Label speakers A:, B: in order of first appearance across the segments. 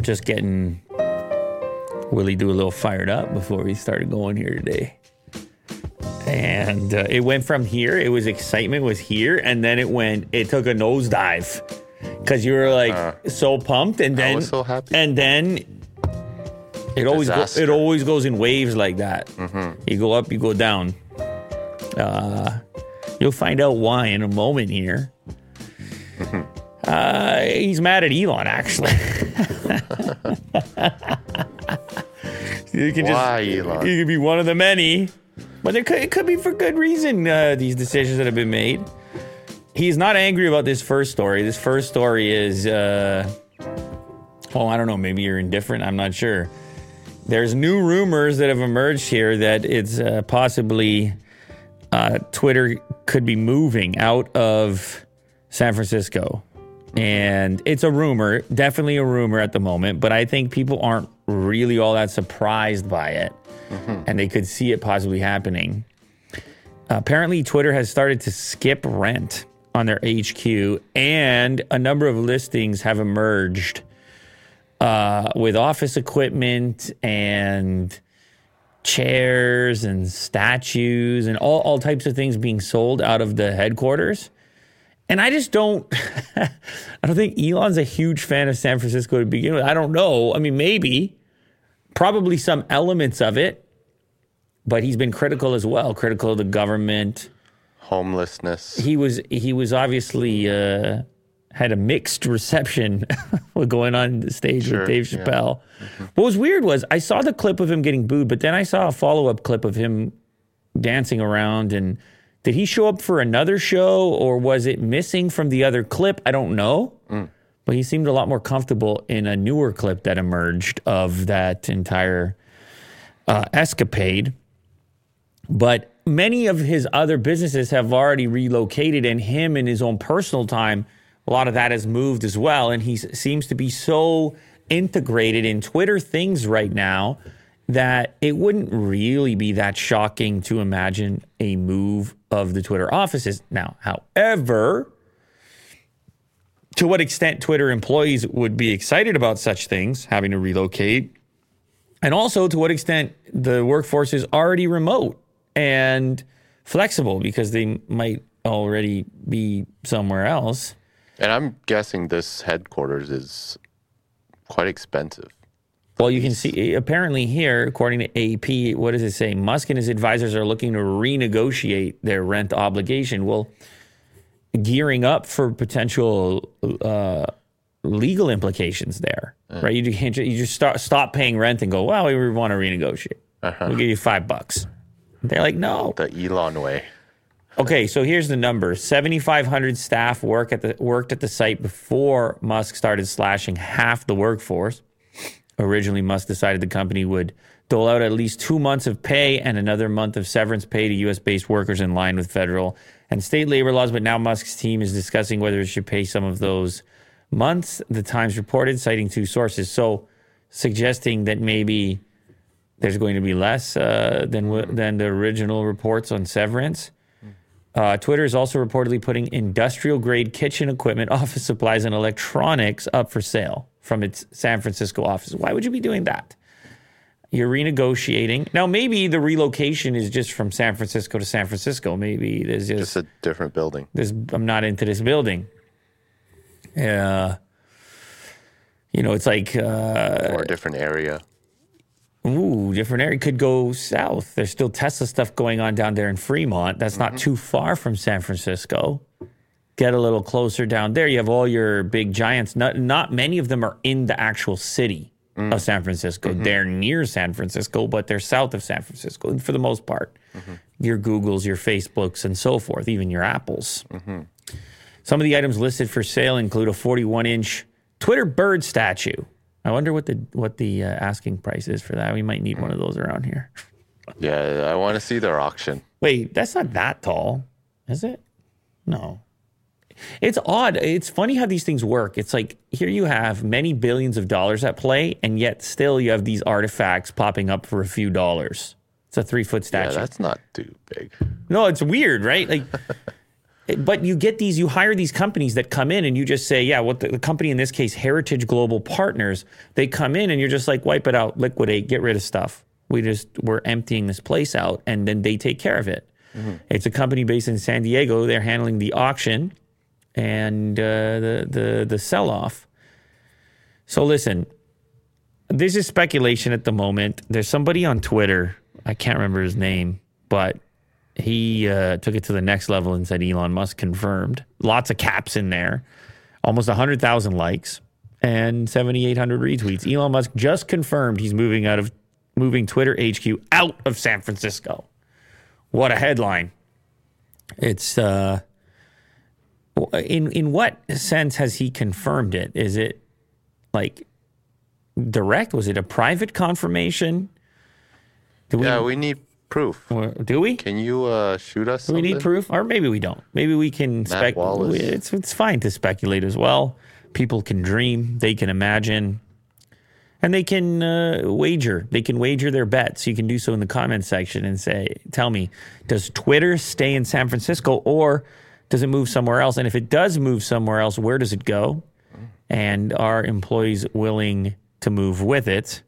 A: just getting Willie do a little fired up before we started going here today. And uh, it went from here, it was excitement was here, and then it went, it took a nosedive because you were like uh, so pumped, and then so and then it always go, it always goes in waves like that. Mm-hmm. You go up, you go down. Uh, you'll find out why in a moment here. Mm-hmm. Uh, he's mad at Elon, actually. You can Why, just Elon? you could be one of the many, but it could, it could be for good reason. Uh, these decisions that have been made. He's not angry about this first story. This first story is, uh, oh, I don't know. Maybe you're indifferent. I'm not sure. There's new rumors that have emerged here that it's uh, possibly uh, Twitter could be moving out of San Francisco. And it's a rumor, definitely a rumor at the moment, but I think people aren't really all that surprised by it, mm-hmm. and they could see it possibly happening. Apparently, Twitter has started to skip rent on their HQ, and a number of listings have emerged uh, with office equipment and chairs and statues and all, all types of things being sold out of the headquarters. And I just don't, I don't think Elon's a huge fan of San Francisco to begin with. I don't know. I mean, maybe, probably some elements of it, but he's been critical as well, critical of the government,
B: homelessness.
A: He was he was obviously uh, had a mixed reception going on the stage sure, with Dave Chappelle. Yeah. Mm-hmm. What was weird was I saw the clip of him getting booed, but then I saw a follow up clip of him dancing around and. Did he show up for another show or was it missing from the other clip? I don't know. Mm but he seemed a lot more comfortable in a newer clip that emerged of that entire uh, escapade. But many of his other businesses have already relocated, and him in his own personal time, a lot of that has moved as well. And he seems to be so integrated in Twitter things right now that it wouldn't really be that shocking to imagine a move of the Twitter offices. Now, however, to what extent Twitter employees would be excited about such things, having to relocate, and also to what extent the workforce is already remote and flexible because they might already be somewhere else.
B: And I'm guessing this headquarters is quite expensive.
A: Well, you can see apparently here, according to AP, what does it say? Musk and his advisors are looking to renegotiate their rent obligation. Well, gearing up for potential uh, legal implications there, uh-huh. right? You can't you just start, stop paying rent and go, well, we want to renegotiate. Uh-huh. We'll give you five bucks. They're like, no,
B: the Elon way.
A: Okay, so here's the number: 7,500 staff work at the worked at the site before Musk started slashing half the workforce. Originally, Musk decided the company would dole out at least two months of pay and another month of severance pay to U.S. based workers in line with federal and state labor laws, but now Musk's team is discussing whether it should pay some of those months. The Times reported, citing two sources. So, suggesting that maybe there's going to be less uh, than, than the original reports on severance. Uh, Twitter is also reportedly putting industrial grade kitchen equipment, office supplies, and electronics up for sale from its San Francisco office. Why would you be doing that? You're renegotiating. Now, maybe the relocation is just from San Francisco to San Francisco. Maybe there's
B: just, just a different building.
A: This, I'm not into this building. Yeah. you know, it's like. Uh,
B: or a different area.
A: Ooh, different area. Could go south. There's still Tesla stuff going on down there in Fremont. That's mm-hmm. not too far from San Francisco get a little closer down there. You have all your big giants. Not, not many of them are in the actual city mm. of San Francisco. Mm-hmm. They're near San Francisco, but they're south of San Francisco for the most part. Mm-hmm. Your Googles, your Facebooks, and so forth, even your Apples. Mm-hmm. Some of the items listed for sale include a 41 inch Twitter bird statue. I wonder what the what the uh, asking price is for that. We might need one of mm. those around here.
B: yeah, I want to see their auction.
A: Wait, that's not that tall, is it? No, it's odd. It's funny how these things work. It's like here you have many billions of dollars at play, and yet still you have these artifacts popping up for a few dollars. It's a three foot statue.
B: Yeah, that's not too big.
A: No, it's weird, right? Like, but you get these, you hire these companies that come in, and you just say, yeah, what the, the company in this case, Heritage Global Partners, they come in, and you're just like, wipe it out, liquidate, get rid of stuff. We just we're emptying this place out, and then they take care of it. Mm-hmm. It's a company based in San Diego. They're handling the auction and uh, the the the sell off. So listen, this is speculation at the moment. There's somebody on Twitter, I can't remember his name, but he uh, took it to the next level and said Elon Musk confirmed. Lots of caps in there, almost 100,000 likes and 7,800 retweets. Elon Musk just confirmed he's moving out of moving Twitter HQ out of San Francisco. What a headline! It's uh, in in what sense has he confirmed it? Is it like direct? Was it a private confirmation?
B: Do we, yeah, we need proof.
A: Do we?
B: Can you uh, shoot us? we
A: need proof, or maybe we don't. Maybe we can speculate. It's it's fine to speculate as well. People can dream, they can imagine, and they can uh, wager. They can wager their bets. You can do so in the comment section and say, "Tell me, does Twitter stay in San Francisco, or?" Does it move somewhere else? And if it does move somewhere else, where does it go? And are employees willing to move with it?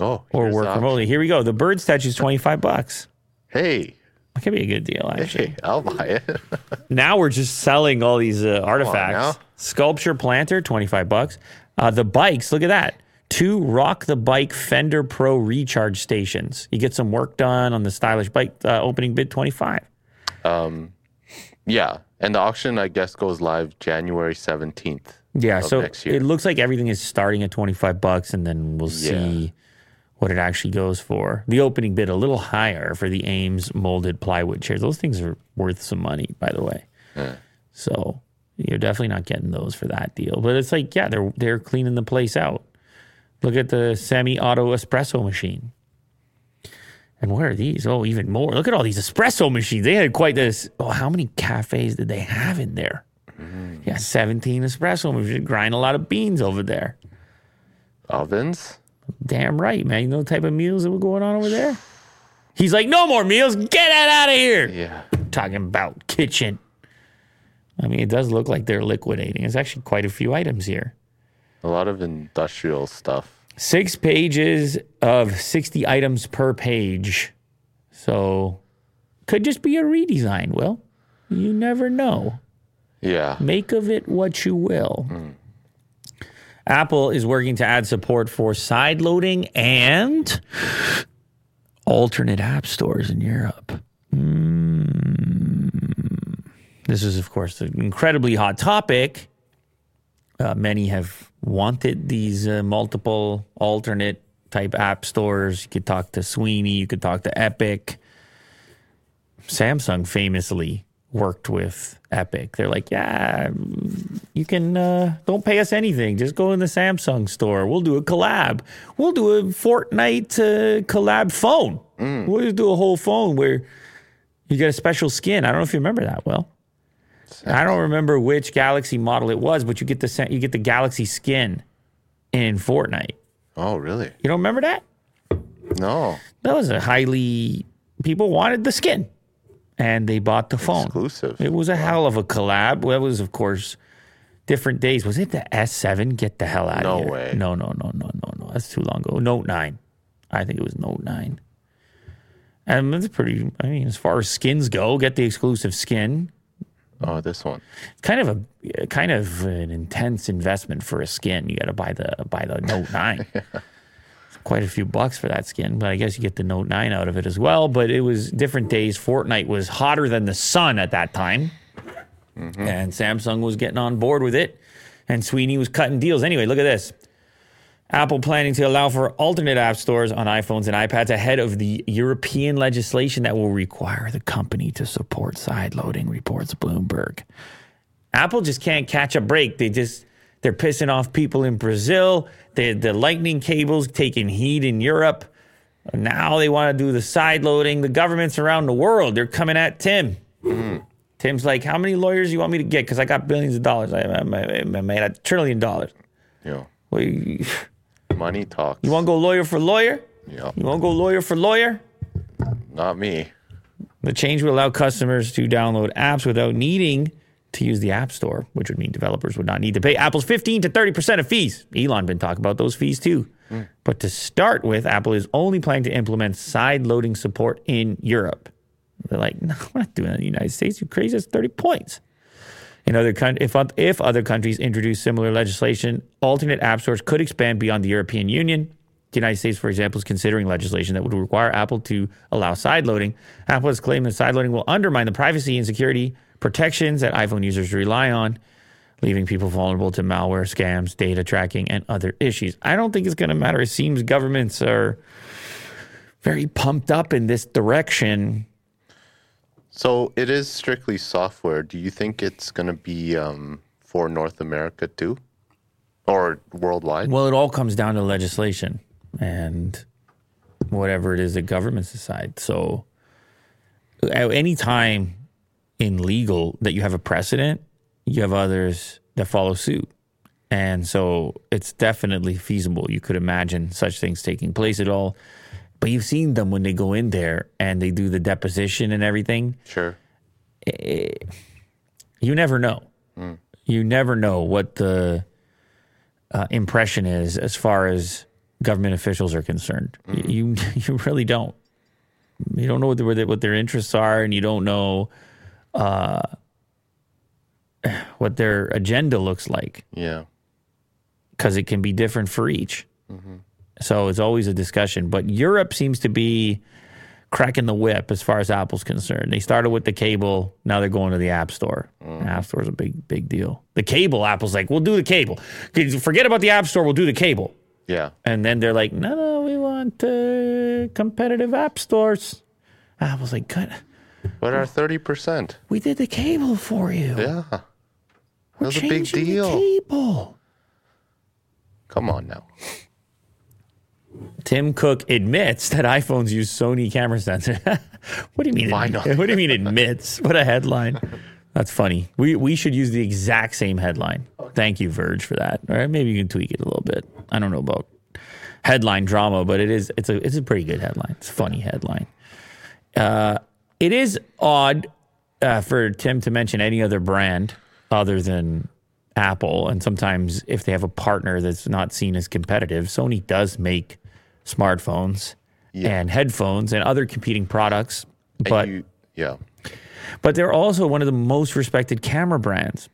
A: Oh, or work remotely. Here we go. The bird statue is twenty five bucks.
B: Hey,
A: that could be a good deal. Actually, hey,
B: I'll buy it.
A: now we're just selling all these uh, artifacts. Sculpture planter, twenty five bucks. Uh, the bikes. Look at that. Two Rock the Bike Fender Pro recharge stations. You get some work done on the stylish bike. Uh, opening bid twenty five. Um,
B: yeah, and the auction, I guess, goes live January 17th.
A: Yeah, so it looks like everything is starting at 25 bucks and then we'll yeah. see what it actually goes for. The opening bid a little higher for the Eames molded plywood chairs. Those things are worth some money, by the way. Yeah. So you're definitely not getting those for that deal. But it's like, yeah, they're they're cleaning the place out. Look at the semi-auto espresso machine. And what are these? Oh, even more. Look at all these espresso machines. They had quite this. Oh, how many cafes did they have in there? Mm. Yeah, 17 espresso machines. Grind a lot of beans over there.
B: Ovens?
A: Damn right, man. You know the type of meals that were going on over there? He's like, no more meals. Get that out of here. Yeah. Talking about kitchen. I mean, it does look like they're liquidating. It's actually quite a few items here.
B: A lot of industrial stuff
A: six pages of 60 items per page. So could just be a redesign, Will. You never know.
B: Yeah.
A: Make of it what you will. Mm. Apple is working to add support for side loading and alternate app stores in Europe. Mm. This is, of course, an incredibly hot topic uh, many have wanted these uh, multiple alternate type app stores. You could talk to Sweeney, you could talk to Epic. Samsung famously worked with Epic. They're like, yeah, mm, you can, uh, don't pay us anything. Just go in the Samsung store. We'll do a collab. We'll do a Fortnite uh, collab phone. Mm. We'll just do a whole phone where you get a special skin. I don't know if you remember that well. I don't remember which Galaxy model it was, but you get the you get the Galaxy skin in Fortnite.
B: Oh, really?
A: You don't remember that?
B: No.
A: That was a highly people wanted the skin, and they bought the phone.
B: Exclusive.
A: It was a wow. hell of a collab. That was, of course, different days. Was it the S7? Get the hell out
B: no
A: of here! No way.
B: No,
A: no, no, no, no, no. That's too long ago. Note nine. I think it was Note nine. And that's pretty. I mean, as far as skins go, get the exclusive skin.
B: Oh, this one. It's
A: kind of a kind of an intense investment for a skin. You got to buy the buy the Note Nine. yeah. Quite a few bucks for that skin, but I guess you get the Note Nine out of it as well. But it was different days. Fortnite was hotter than the sun at that time, mm-hmm. and Samsung was getting on board with it, and Sweeney was cutting deals. Anyway, look at this. Apple planning to allow for alternate app stores on iPhones and iPads ahead of the European legislation that will require the company to support side loading, reports Bloomberg. Apple just can't catch a break. They just they're pissing off people in Brazil. The the lightning cables taking heat in Europe. Now they want to do the side loading. The governments around the world they're coming at Tim. Mm. Tim's like, how many lawyers you want me to get? Because I got billions of dollars. I, I, I, I made a trillion dollars.
B: Yeah. Well, you, Money talks.
A: You want to go lawyer for lawyer? Yeah. You want to go lawyer for lawyer?
B: Not me.
A: The change would allow customers to download apps without needing to use the App Store, which would mean developers would not need to pay Apple's 15 to 30% of fees. Elon been talking about those fees too. Mm. But to start with, Apple is only planning to implement side-loading support in Europe. They're like, no, we're not doing that in the United States. You crazy? That's 30 points. In other con- if, if other countries introduce similar legislation, alternate app stores could expand beyond the European Union. The United States, for example, is considering legislation that would require Apple to allow sideloading. Apple has claimed that sideloading will undermine the privacy and security protections that iPhone users rely on, leaving people vulnerable to malware, scams, data tracking, and other issues. I don't think it's going to matter. It seems governments are very pumped up in this direction
B: so it is strictly software. Do you think it's going to be um, for North America too, or worldwide?
A: Well, it all comes down to legislation and whatever it is that governments decide. So at any time in legal that you have a precedent, you have others that follow suit. And so it's definitely feasible. You could imagine such things taking place at all but you've seen them when they go in there and they do the deposition and everything.
B: Sure. It, eh,
A: you never know. Mm. You never know what the uh, impression is as far as government officials are concerned. Mm. You you really don't. You don't know what, what their interests are, and you don't know uh, what their agenda looks like.
B: Yeah,
A: because it can be different for each. Mm-hmm. So it's always a discussion. But Europe seems to be cracking the whip as far as Apple's concerned. They started with the cable, now they're going to the App Store. Mm. App is a big, big deal. The cable, Apple's like, we'll do the cable. Forget about the App Store, we'll do the cable.
B: Yeah.
A: And then they're like, no, no, we want uh, competitive app stores. Apple's like, good.
B: What are 30%.
A: We did the cable for you.
B: Yeah. That We're was
A: a big deal. cable.
B: Come on now.
A: Tim Cook admits that iPhones use Sony camera sensor. what do you mean? Why not? what do you mean admits? What a headline. That's funny. We we should use the exact same headline. Thank you, Verge, for that. All right, maybe you can tweak it a little bit. I don't know about headline drama, but it is it's a it's a pretty good headline. It's a funny headline. Uh, it is odd uh, for Tim to mention any other brand other than Apple, and sometimes if they have a partner that's not seen as competitive, Sony does make smartphones yeah. and headphones and other competing products. But you,
B: yeah,
A: but they're also one of the most respected camera brands.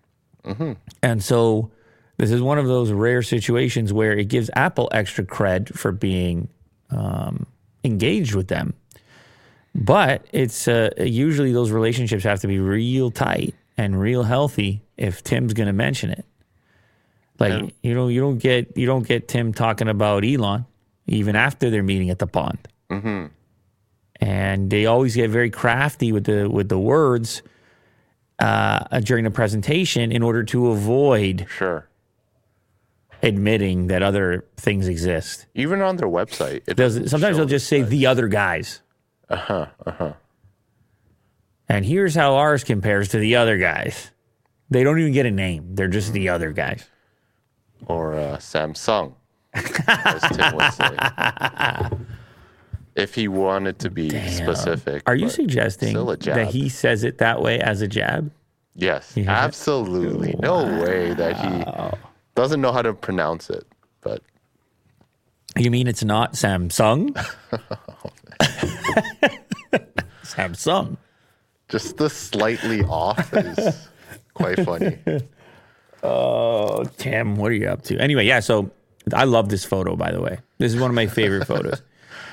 A: Mm-hmm. And so this is one of those rare situations where it gives Apple extra cred for being um, engaged with them. But it's uh, usually those relationships have to be real tight and real healthy if Tim's going to mention it. Like yeah. you know, you don't get you don't get Tim talking about Elon even after their meeting at the pond. Mm-hmm. And they always get very crafty with the with the words uh, during the presentation in order to avoid
B: sure
A: admitting that other things exist.
B: Even on their website, it
A: does. Sometimes they'll just say the other guys. Uh huh. Uh huh. And here's how ours compares to the other guys. They don't even get a name. They're just the hmm. other guys.
B: Or uh, Samsung. if he wanted to be Damn. specific.
A: Are you suggesting that he says it that way as a jab?
B: Yes, yeah. absolutely. No way that he doesn't know how to pronounce it. But
A: you mean it's not Samsung? Samsung.
B: Just the slightly off is quite funny.
A: Oh, Tim, what are you up to? Anyway, yeah, so I love this photo, by the way. This is one of my favorite photos.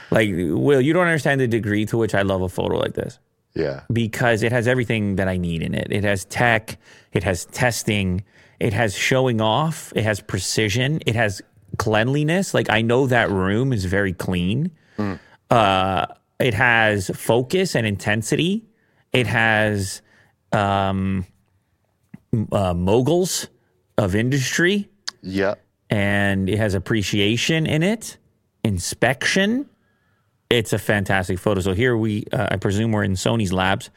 A: Like, Will, you don't understand the degree to which I love a photo like this.
B: Yeah.
A: Because it has everything that I need in it. It has tech, it has testing, it has showing off, it has precision, it has cleanliness. Like, I know that room is very clean. Mm. Uh, it has focus and intensity. It has um, uh, moguls of industry.
B: Yeah
A: and it has appreciation in it, inspection. It's a fantastic photo. So here we, uh, I presume, we're in Sony's labs,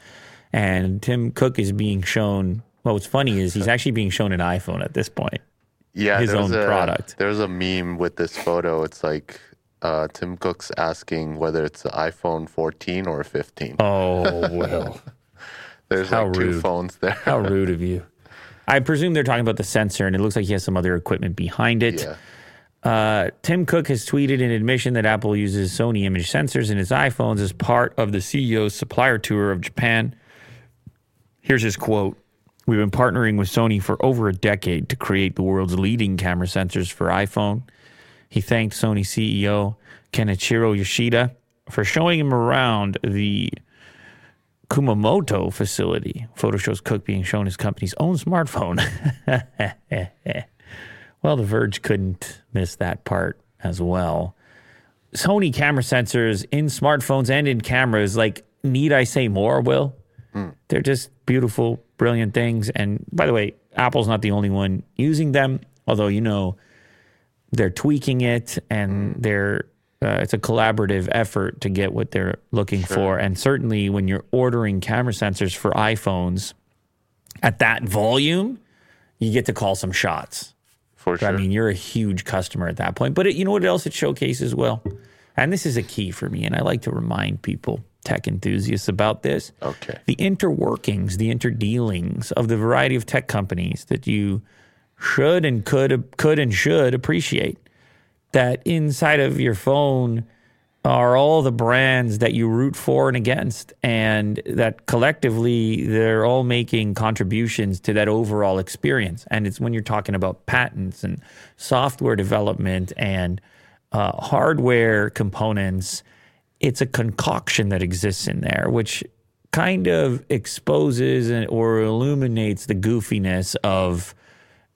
A: and Tim Cook is being shown. Well, what's funny is he's actually being shown an iPhone at this point.
B: Yeah,
A: his own a, product.
B: There's a meme with this photo. It's like uh, Tim Cook's asking whether it's the iPhone 14 or 15.
A: Oh well.
B: there's How like rude. two phones there.
A: How rude of you. I presume they're talking about the sensor, and it looks like he has some other equipment behind it. Yeah. Uh, Tim Cook has tweeted an admission that Apple uses Sony image sensors in his iPhones as part of the CEO's supplier tour of Japan. Here's his quote We've been partnering with Sony for over a decade to create the world's leading camera sensors for iPhone. He thanked Sony CEO Kenichiro Yoshida for showing him around the Kumamoto facility. Photo shows Cook being shown his company's own smartphone. well, The Verge couldn't miss that part as well. Sony camera sensors in smartphones and in cameras, like, need I say more, Will? Mm. They're just beautiful, brilliant things. And by the way, Apple's not the only one using them, although, you know, they're tweaking it and hmm. they're uh, it's a collaborative effort to get what they're looking sure. for. And certainly when you're ordering camera sensors for iPhones at that volume, you get to call some shots.
B: For sure.
A: I
B: mean,
A: you're a huge customer at that point. But it, uh, you know what else it showcases well? And this is a key for me. And I like to remind people, tech enthusiasts, about this.
B: Okay.
A: The interworkings, the interdealings of the variety of tech companies that you should and could, could and should appreciate that inside of your phone are all the brands that you root for and against, and that collectively they're all making contributions to that overall experience. And it's when you're talking about patents and software development and uh, hardware components, it's a concoction that exists in there, which kind of exposes or illuminates the goofiness of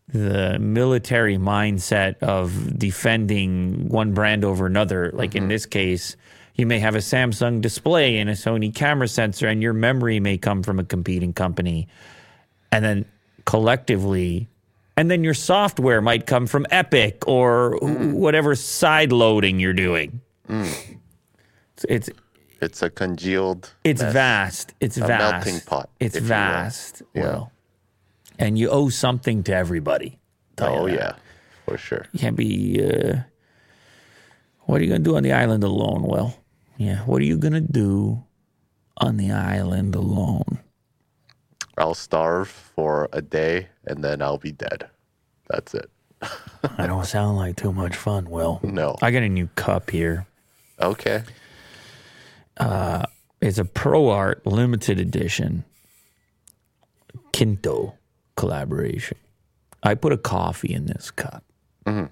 A: the military mindset of defending one brand over another. Like mm-hmm. in this case, you may have a Samsung display and a Sony camera sensor, and your memory may come from a competing company. And then collectively, and then your software might come from Epic or mm. whatever side loading you're doing. Mm.
B: It's, it's, it's a congealed.
A: It's
B: mess.
A: vast. It's a vast. Melting pot. It's vast. Yeah. Well, and you owe something to everybody.
B: Oh yeah, for sure.
A: You can't be. Uh, what are you gonna do on the island alone? Well, yeah. What are you gonna do on the island alone?
B: I'll starve for a day and then I'll be dead. That's it.
A: I don't sound like too much fun, Will.
B: No.
A: I got a new cup here.
B: Okay.
A: Uh, it's a Pro Art limited edition Kinto collaboration. I put a coffee in this cup. Mm-hmm.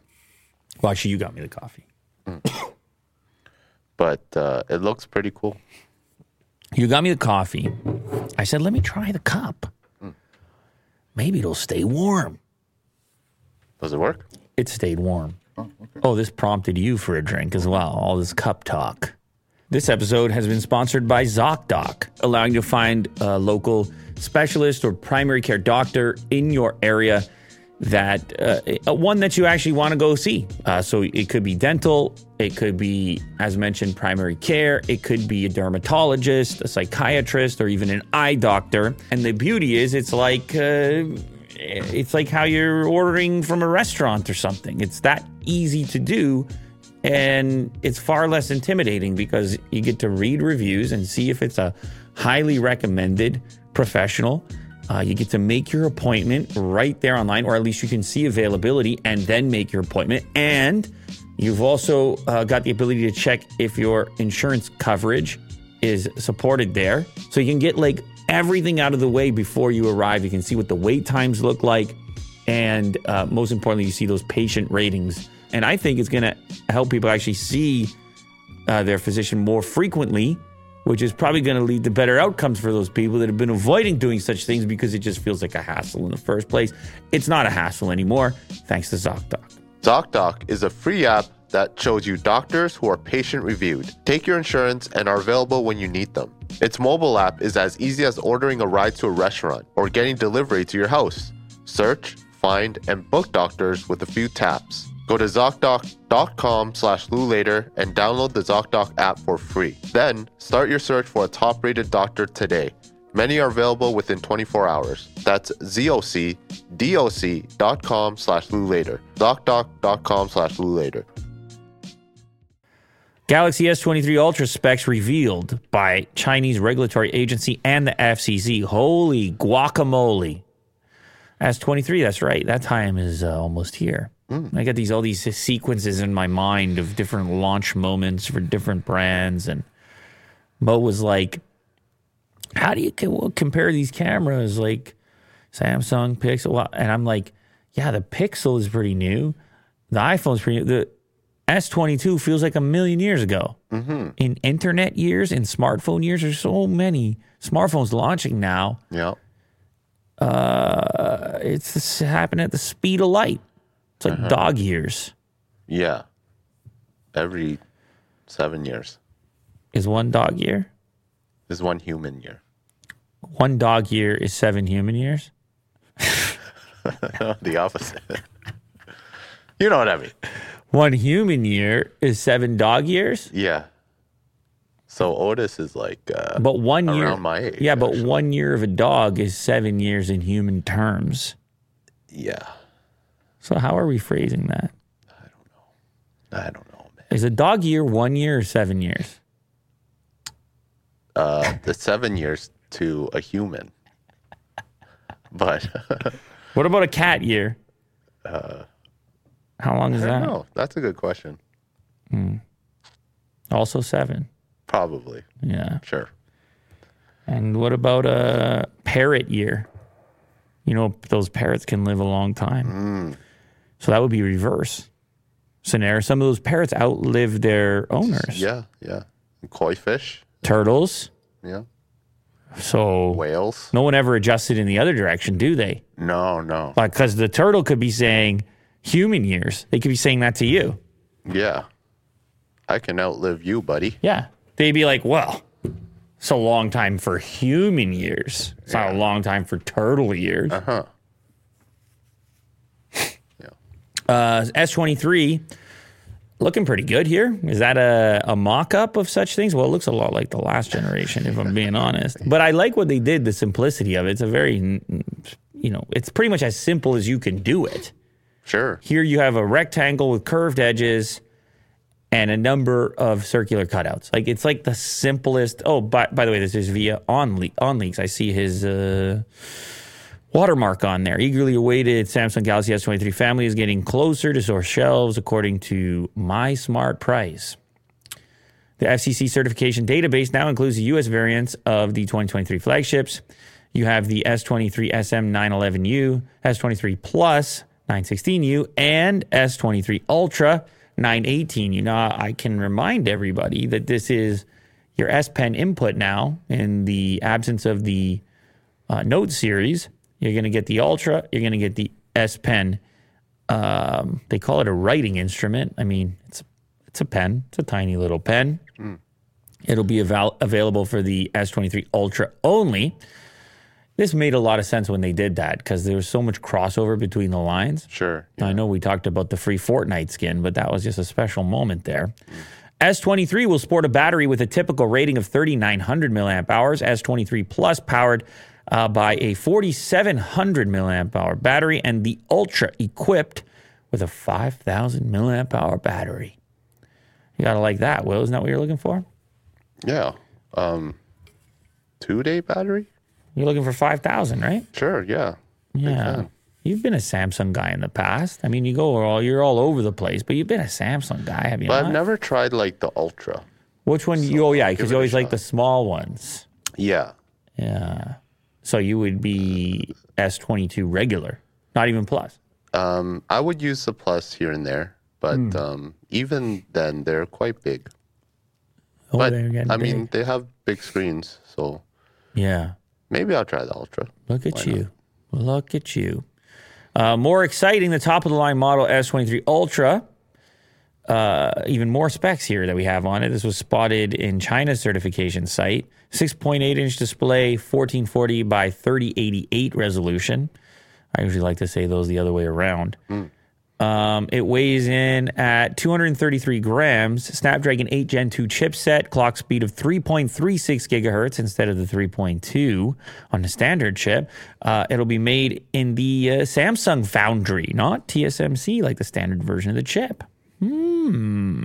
A: Well, actually, you got me the coffee. Mm.
B: but uh, it looks pretty cool.
A: You got me the coffee. I said, let me try the cup. Mm. Maybe it'll stay warm.
B: Does it work?
A: It stayed warm. Oh, okay. oh, this prompted you for a drink as well. All this cup talk. This episode has been sponsored by ZocDoc, allowing you to find uh, local specialist or primary care doctor in your area that uh, uh one that you actually want to go see. Uh, so it could be dental, it could be, as mentioned, primary care, it could be a dermatologist, a psychiatrist, or even an eye doctor. And the beauty is, it's like uh, it's like how you're ordering from a restaurant or something. It's that easy to do. And it's far less intimidating because you get to read reviews and see if it's a highly recommended professional. Uh, you get to make your appointment right there online, or at least you can see availability and then make your appointment. And you've also uh, got the ability to check if your insurance coverage is supported there. So you can get like everything out of the way before you arrive. You can see what the wait times look like. And uh, most importantly, you see those patient ratings. And I think it's going to help people actually see uh, their physician more frequently which is probably going to lead to better outcomes for those people that have been avoiding doing such things because it just feels like a hassle in the first place. It's not a hassle anymore, thanks to ZocDoc.
B: ZocDoc is a free app that shows you doctors who are patient reviewed, take your insurance, and are available when you need them. Its mobile app is as easy as ordering a ride to a restaurant or getting delivery to your house. Search, find, and book doctors with a few taps. Go to ZocDoc.com slash Later and download the ZocDoc app for free. Then, start your search for a top-rated doctor today. Many are available within 24 hours. That's zocdoc.com slash Later. ZocDoc.com slash Later.
A: Galaxy S23 Ultra specs revealed by Chinese regulatory agency and the FCC. Holy guacamole. S23, that's right. That time is uh, almost here. Mm. I got these all these sequences in my mind of different launch moments for different brands, and Mo was like, "How do you compare these cameras?" Like Samsung Pixel, and I'm like, "Yeah, the Pixel is pretty new. The iPhone's pretty new. The S22 feels like a million years ago. Mm-hmm. In internet years, in smartphone years, there's so many smartphones launching now.
B: Yeah, uh,
A: it's happening at the speed of light." It's like uh-huh. dog years.
B: Yeah. Every seven years.
A: Is one dog year?
B: Is one human year.
A: One dog year is seven human years?
B: the opposite. you know what I mean.
A: One human year is seven dog years?
B: Yeah. So Otis is like uh,
A: but one around
B: year, my
A: age. Yeah, but actually. one year of a dog is seven years in human terms.
B: Yeah.
A: So how are we phrasing that?
B: I don't know. I don't know,
A: man. Is a dog year one year or seven years?
B: Uh, the seven years to a human. But
A: what about a cat year? Uh, how long
B: is I that?
A: No,
B: that's a good question. Hmm.
A: Also seven.
B: Probably.
A: Yeah.
B: Sure.
A: And what about a parrot year? You know, those parrots can live a long time. Mm. So that would be reverse scenario. Some of those parrots outlive their owners.
B: Yeah, yeah. koi fish,
A: turtles.
B: Yeah.
A: So
B: whales.
A: No one ever adjusted in the other direction, do they?
B: No, no.
A: Like because the turtle could be saying human years. They could be saying that to you.
B: Yeah. I can outlive you, buddy.
A: Yeah. They'd be like, well, it's a long time for human years. It's yeah. not a long time for turtle years. Uh huh. Uh, S23 looking pretty good here. Is that a, a mock up of such things? Well, it looks a lot like the last generation, if I'm being honest. But I like what they did, the simplicity of it. It's a very, you know, it's pretty much as simple as you can do it.
B: Sure.
A: Here you have a rectangle with curved edges and a number of circular cutouts. Like it's like the simplest. Oh, by, by the way, this is via on, OnLeaks. I see his. Uh, watermark on there. Eagerly awaited Samsung Galaxy S23 family is getting closer to store shelves, according to MySmartPrice. The FCC certification database now includes the US variants of the 2023 flagships. You have the S23 SM911U, S23 Plus 916U, and S23 Ultra 918U. Now, I can remind everybody that this is your S Pen input now in the absence of the uh, Note series. You're going to get the Ultra. You're going to get the S Pen. Um, they call it a writing instrument. I mean, it's it's a pen. It's a tiny little pen. Mm. It'll be available for the S23 Ultra only. This made a lot of sense when they did that because there was so much crossover between the lines.
B: Sure.
A: Yeah. I know we talked about the free Fortnite skin, but that was just a special moment there. Mm. S23 will sport a battery with a typical rating of 3,900 milliamp hours. S23 Plus powered uh, by a 4,700 milliamp hour battery and the Ultra equipped with a 5,000 milliamp hour battery. You gotta like that, Will. Isn't that what you're looking for?
B: Yeah. Um, two day battery?
A: You're looking for 5,000, right?
B: Sure, yeah.
A: Yeah. You've been a Samsung guy in the past. I mean, you go all you're all over the place, but you've been a Samsung guy, have you? But not?
B: I've never tried like the Ultra.
A: Which one? So you, oh yeah, because you always like the small ones.
B: Yeah.
A: Yeah. So you would be S22 regular, not even plus.
B: Um, I would use the plus here and there, but mm. um, even then, they're quite big. Oh, but I big. mean, they have big screens, so
A: yeah.
B: Maybe I'll try the Ultra.
A: Look at Why you. Not? Look at you. Uh, more exciting, the top of the line model S23 Ultra uh, even more specs here that we have on it. This was spotted in China's certification site. 6.8 inch display, 1440 by 3088 resolution. I usually like to say those the other way around. Mm. Um, it weighs in at 233 grams, Snapdragon 8 Gen 2 chipset, clock speed of 3.36 gigahertz instead of the 3.2 on the standard chip. Uh, it'll be made in the uh, Samsung foundry, not TSMC like the standard version of the chip. Hmm.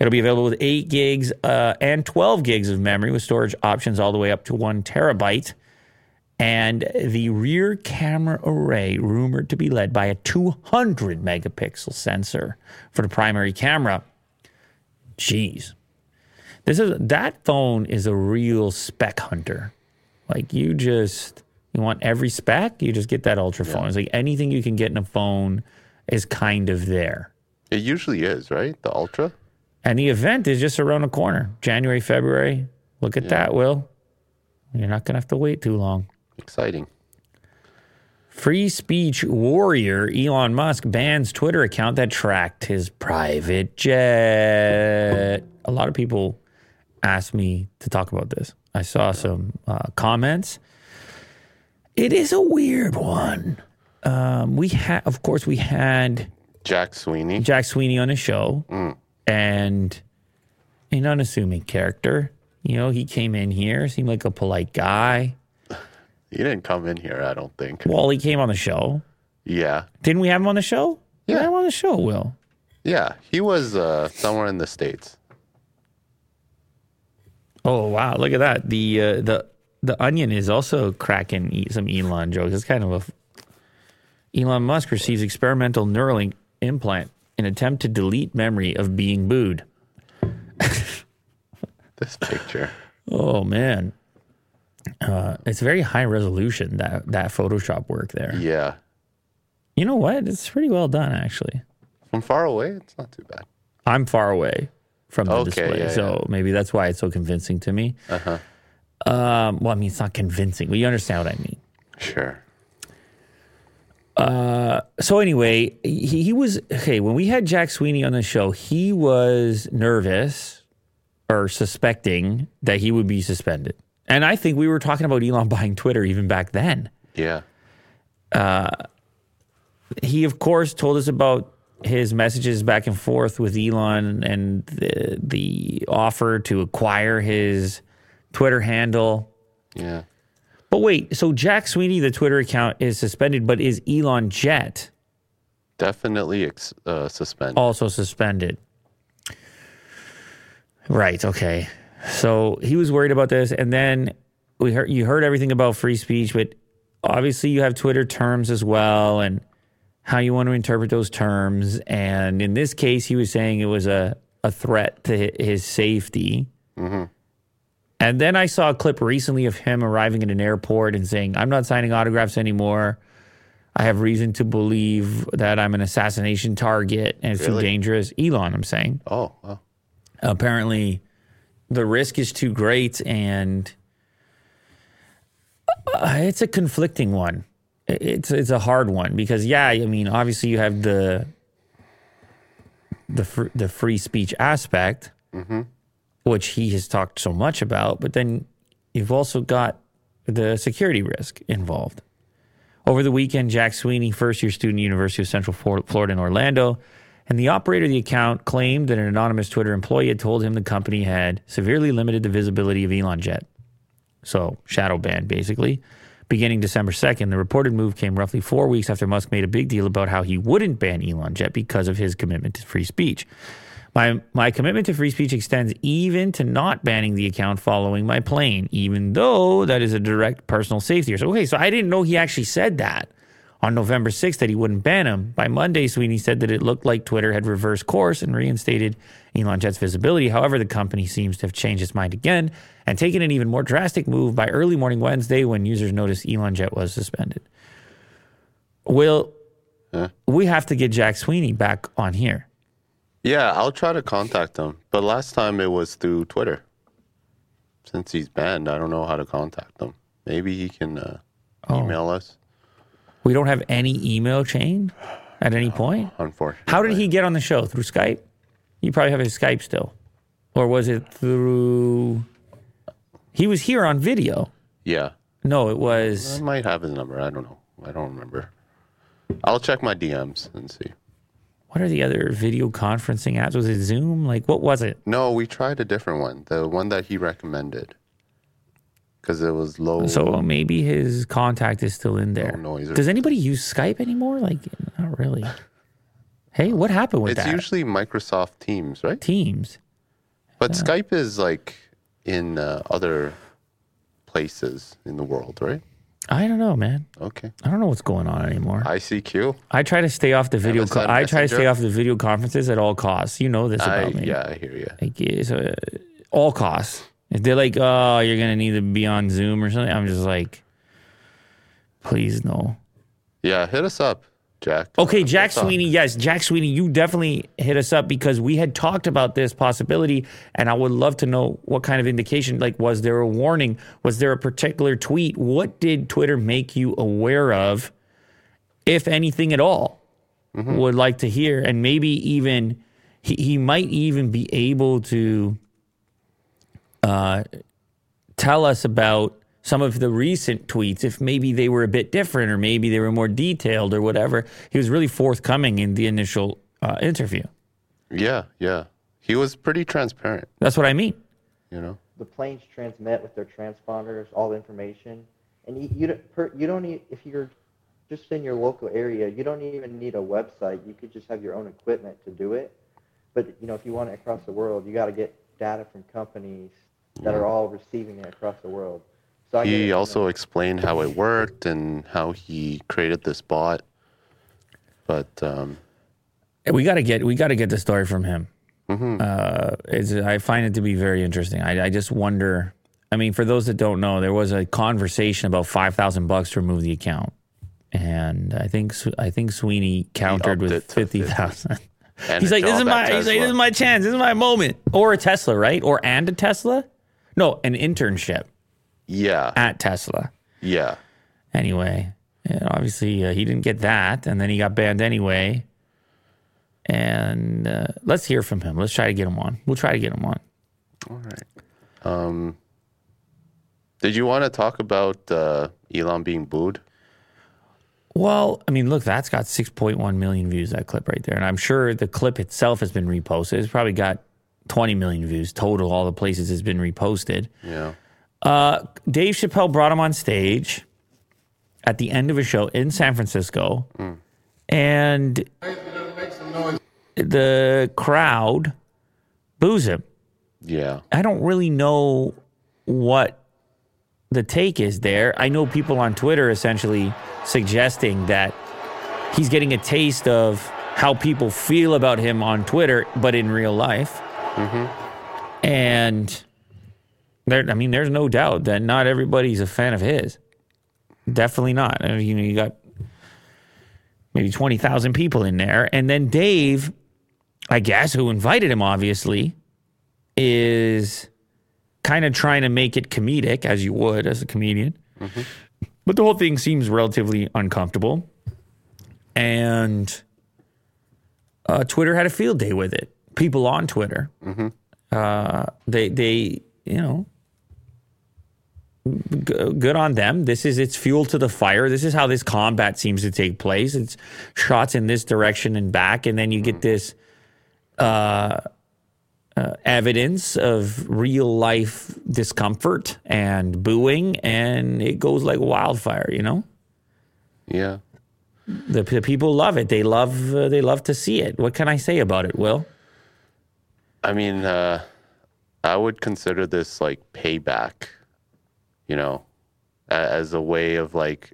A: It'll be available with 8 gigs uh, and 12 gigs of memory with storage options all the way up to 1 terabyte. And the rear camera array, rumored to be led by a 200 megapixel sensor for the primary camera. Jeez. This is that phone is a real spec hunter. Like you just you want every spec, you just get that ultra phone. Yeah. It's like anything you can get in a phone is kind of there.
B: It usually is, right? The Ultra.
A: And the event is just around the corner, January, February. Look at yeah. that, Will. You're not going to have to wait too long.
B: Exciting.
A: Free speech warrior Elon Musk bans Twitter account that tracked his private jet. A lot of people asked me to talk about this. I saw some uh, comments. It is a weird one. Um, we had, of course, we had
B: Jack Sweeney.
A: Jack Sweeney on a show, mm. and an unassuming character. You know, he came in here, seemed like a polite guy.
B: He didn't come in here, I don't think.
A: Well, he came on the show.
B: Yeah.
A: Didn't we have him on the show? Yeah, yeah on the show, Will.
B: Yeah, he was uh, somewhere in the states.
A: Oh wow! Look at that. The uh, the the onion is also cracking some Elon jokes. It's kind of a Elon Musk receives experimental Neuralink implant in attempt to delete memory of being booed.
B: this picture.
A: Oh man, uh, it's very high resolution that that Photoshop work there.
B: Yeah.
A: You know what? It's pretty well done actually.
B: From far away, it's not too bad.
A: I'm far away from the okay, display, yeah, so yeah. maybe that's why it's so convincing to me. Uh huh. Um, well, I mean, it's not convincing, but you understand what I mean.
B: Sure.
A: Uh, so anyway, he, he, was okay. When we had Jack Sweeney on the show, he was nervous or suspecting that he would be suspended, and I think we were talking about Elon buying Twitter even back then.
B: Yeah. Uh,
A: he of course told us about his messages back and forth with Elon and the, the offer to acquire his Twitter handle.
B: Yeah.
A: But wait, so Jack Sweeney, the Twitter account, is suspended, but is Elon Jet
B: definitely uh, suspended?
A: Also suspended. Right. Okay. So he was worried about this, and then we heard you heard everything about free speech, but obviously you have Twitter terms as well, and how you want to interpret those terms. And in this case, he was saying it was a a threat to his safety. Mm-hmm. And then I saw a clip recently of him arriving at an airport and saying, I'm not signing autographs anymore. I have reason to believe that I'm an assassination target and it's really? too dangerous. Elon, I'm saying.
B: Oh, wow.
A: Apparently, the risk is too great and uh, it's a conflicting one. It's it's a hard one because yeah, I mean, obviously you have the the fr- the free speech aspect. Mm-hmm which he has talked so much about, but then you've also got the security risk involved. Over the weekend, Jack Sweeney, first year student, University of Central Florida in Orlando, and the operator of the account claimed that an anonymous Twitter employee had told him the company had severely limited the visibility of Elon Jet, So, shadow banned, basically. Beginning December 2nd, the reported move came roughly four weeks after Musk made a big deal about how he wouldn't ban Elon Jet because of his commitment to free speech. My, my commitment to free speech extends even to not banning the account following my plane, even though that is a direct personal safety risk. Okay, so I didn't know he actually said that on November 6th that he wouldn't ban him. By Monday, Sweeney said that it looked like Twitter had reversed course and reinstated Elon Jet's visibility. However, the company seems to have changed its mind again and taken an even more drastic move by early morning Wednesday when users noticed Elon Jet was suspended. Will, huh? we have to get Jack Sweeney back on here.
B: Yeah, I'll try to contact him. But last time it was through Twitter. Since he's banned, I don't know how to contact him. Maybe he can uh, oh. email us.
A: We don't have any email chain at any point.
B: Unfortunately.
A: How did he get on the show? Through Skype? You probably have his Skype still. Or was it through. He was here on video.
B: Yeah.
A: No, it was.
B: I might have his number. I don't know. I don't remember. I'll check my DMs and see
A: what are the other video conferencing apps? Was it Zoom? Like, what was it?
B: No, we tried a different one, the one that he recommended, because it was low.
A: So maybe his contact is still in there. noise. Does anybody use Skype anymore? Like, not really. Hey, what happened with
B: it's that? It's usually Microsoft Teams, right?
A: Teams.
B: But yeah. Skype is like in uh, other places in the world, right?
A: I don't know, man.
B: Okay.
A: I don't know what's going on anymore.
B: ICQ.
A: I try to stay off the video. Co- I try to stay off the video conferences at all costs. You know this I, about me.
B: yeah, I hear you. Like, uh,
A: all costs. If they're like, "Oh, you're gonna need to be on Zoom or something," I'm just like, "Please no."
B: Yeah, hit us up. Jack.
A: Okay, Jack Sweeney. Yes, Jack Sweeney, you definitely hit us up because we had talked about this possibility, and I would love to know what kind of indication. Like, was there a warning? Was there a particular tweet? What did Twitter make you aware of, if anything at all? Mm-hmm. Would like to hear, and maybe even he, he might even be able to uh, tell us about some of the recent tweets if maybe they were a bit different or maybe they were more detailed or whatever. He was really forthcoming in the initial uh, interview.
B: Yeah, yeah. He was pretty transparent.
A: That's what I mean.
B: You know,
C: the planes transmit with their transponders all the information, and you you, you don't need if you're just in your local area, you don't even need a website. You could just have your own equipment to do it. But you know, if you want it across the world, you got to get data from companies that yeah. are all receiving it across the world.
B: So he also explained how it worked and how he created this bot. But um,
A: we got to get we got to get the story from him. Mm-hmm. Uh, I find it to be very interesting. I, I, just wonder. I mean, for those that don't know, there was a conversation about five thousand bucks to remove the account, and I think I think Sweeney countered with fifty thousand. he's like, "This is my he's like, this is my chance. This is my moment." Or a Tesla, right? Or and a Tesla? No, an internship.
B: Yeah.
A: At Tesla.
B: Yeah.
A: Anyway, obviously uh, he didn't get that, and then he got banned anyway. And uh, let's hear from him. Let's try to get him on. We'll try to get him on.
B: All right. Um, did you want to talk about uh, Elon being booed?
A: Well, I mean, look, that's got 6.1 million views, that clip right there. And I'm sure the clip itself has been reposted. It's probably got 20 million views total, all the places it's been reposted.
B: Yeah.
A: Uh, Dave Chappelle brought him on stage at the end of a show in San Francisco, mm. and the crowd boos him.
B: Yeah,
A: I don't really know what the take is there. I know people on Twitter essentially suggesting that he's getting a taste of how people feel about him on Twitter, but in real life, mm-hmm. and there, I mean, there's no doubt that not everybody's a fan of his. Definitely not. I mean, you know, you got maybe 20,000 people in there. And then Dave, I guess, who invited him, obviously, is kind of trying to make it comedic, as you would as a comedian. Mm-hmm. But the whole thing seems relatively uncomfortable. And uh, Twitter had a field day with it. People on Twitter, mm-hmm. uh, they, they, you know, G- good on them. This is it's fuel to the fire. This is how this combat seems to take place. It's shots in this direction and back, and then you get mm-hmm. this uh, uh, evidence of real life discomfort and booing, and it goes like wildfire. You know?
B: Yeah.
A: The, the people love it. They love uh, they love to see it. What can I say about it, Will?
B: I mean, uh, I would consider this like payback you know, as a way of like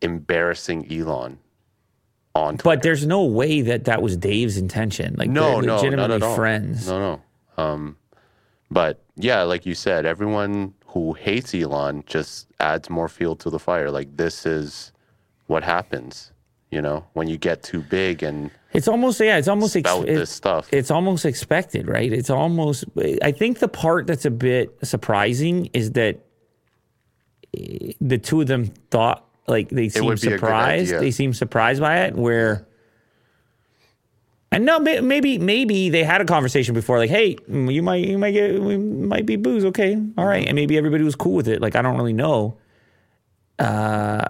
B: embarrassing Elon.
A: On but there's no way that that was Dave's intention. Like no, no, legitimately not friends. No,
B: no. Um, but yeah, like you said, everyone who hates Elon just adds more fuel to the fire. Like this is what happens, you know, when you get too big and
A: it's almost yeah, it's almost
B: ex- this stuff.
A: It's almost expected, right? It's almost. I think the part that's a bit surprising is that the two of them thought like they seemed surprised. They seemed surprised by it. Where and no, maybe maybe they had a conversation before, like, hey, mm, you might you might get we might be booze, okay, all right, and maybe everybody was cool with it. Like I don't really know. Uh,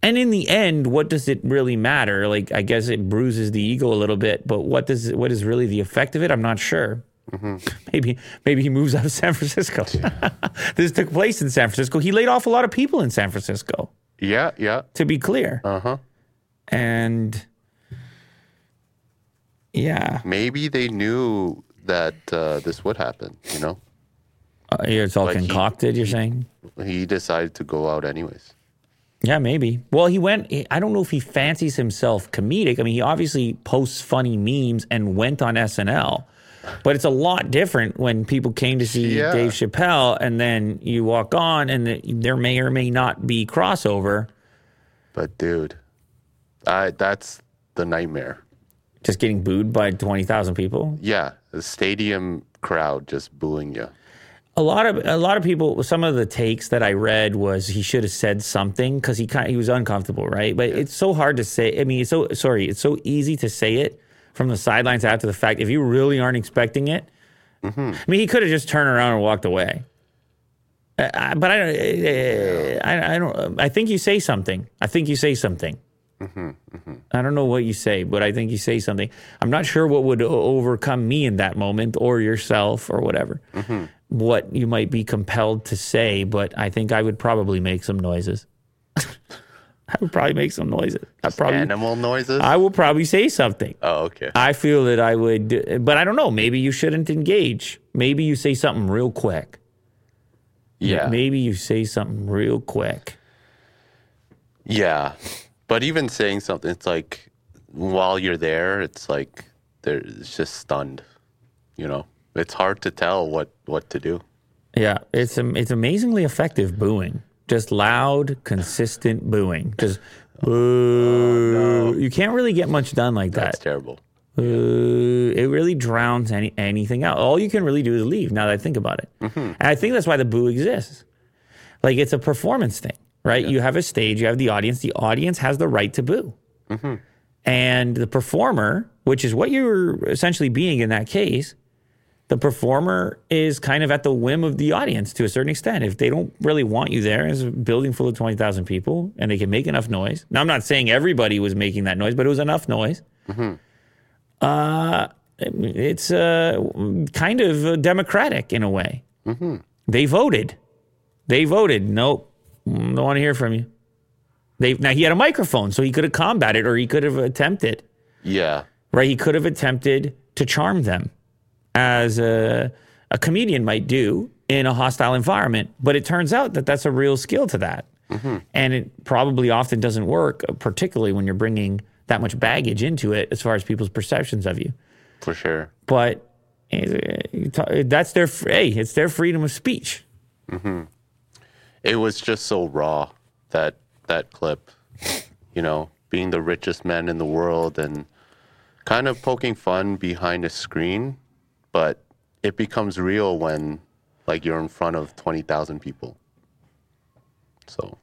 A: and in the end, what does it really matter? Like I guess it bruises the ego a little bit, but what does what is really the effect of it? I'm not sure. Mm-hmm. Maybe maybe he moves out of San Francisco. this took place in San Francisco. He laid off a lot of people in San Francisco.
B: Yeah, yeah.
A: To be clear. Uh huh. And yeah,
B: maybe they knew that uh, this would happen. You know,
A: uh, it's all like concocted. He, you're he, saying
B: he decided to go out anyways.
A: Yeah, maybe. Well, he went. I don't know if he fancies himself comedic. I mean, he obviously posts funny memes and went on SNL. But it's a lot different when people came to see yeah. Dave Chappelle and then you walk on and the, there may or may not be crossover.
B: But dude, I, that's the nightmare.
A: Just getting booed by 20,000 people?
B: Yeah, the stadium crowd just booing you.
A: A lot of a lot of people. Some of the takes that I read was he should have said something because he kind he was uncomfortable, right? But yeah. it's so hard to say. I mean, it's so sorry. It's so easy to say it, from the sidelines after the fact if you really aren't expecting it. Mm-hmm. I mean, he could have just turned around and walked away. Uh, uh, but I, uh, uh I, I, don't. I think you say something. I think you say something. Mm-hmm, mm-hmm. I don't know what you say, but I think you say something. I'm not sure what would overcome me in that moment, or yourself, or whatever. Mm-hmm. What you might be compelled to say, but I think I would probably make some noises. I would probably make some noises.
B: I
A: probably
B: animal noises.
A: I will probably say something.
B: Oh, okay.
A: I feel that I would, but I don't know. Maybe you shouldn't engage. Maybe you say something real quick. Yeah. Maybe you say something real quick.
B: Yeah, but even saying something, it's like while you're there, it's like they're it's just stunned. You know, it's hard to tell what what to do.
A: Yeah, it's it's amazingly effective booing. Just loud, consistent booing. Just oh, boo. no. You can't really get much done like
B: that. That's terrible.
A: it really drowns any, anything out. All you can really do is leave now that I think about it. Mm-hmm. And I think that's why the boo exists. Like it's a performance thing, right? Yeah. You have a stage, you have the audience. The audience has the right to boo. Mm-hmm. And the performer, which is what you're essentially being in that case, the performer is kind of at the whim of the audience to a certain extent. If they don't really want you there, as a building full of 20,000 people and they can make enough noise. Now, I'm not saying everybody was making that noise, but it was enough noise. Mm-hmm. Uh, it's uh, kind of democratic in a way. Mm-hmm. They voted. They voted. Nope. Mm, don't want to hear from you. They, now he had a microphone, so he could have combated or he could have attempted.
B: Yeah.
A: Right? He could have attempted to charm them as a, a comedian might do in a hostile environment. But it turns out that that's a real skill to that. Mm-hmm. And it probably often doesn't work, uh, particularly when you're bringing that much baggage into it as far as people's perceptions of you.
B: For sure.
A: But eh, that's their, hey, it's their freedom of speech. Mm-hmm.
B: It was just so raw, that, that clip, you know, being the richest man in the world and kind of poking fun behind a screen but it becomes real when like you're in front of 20,000 people. So,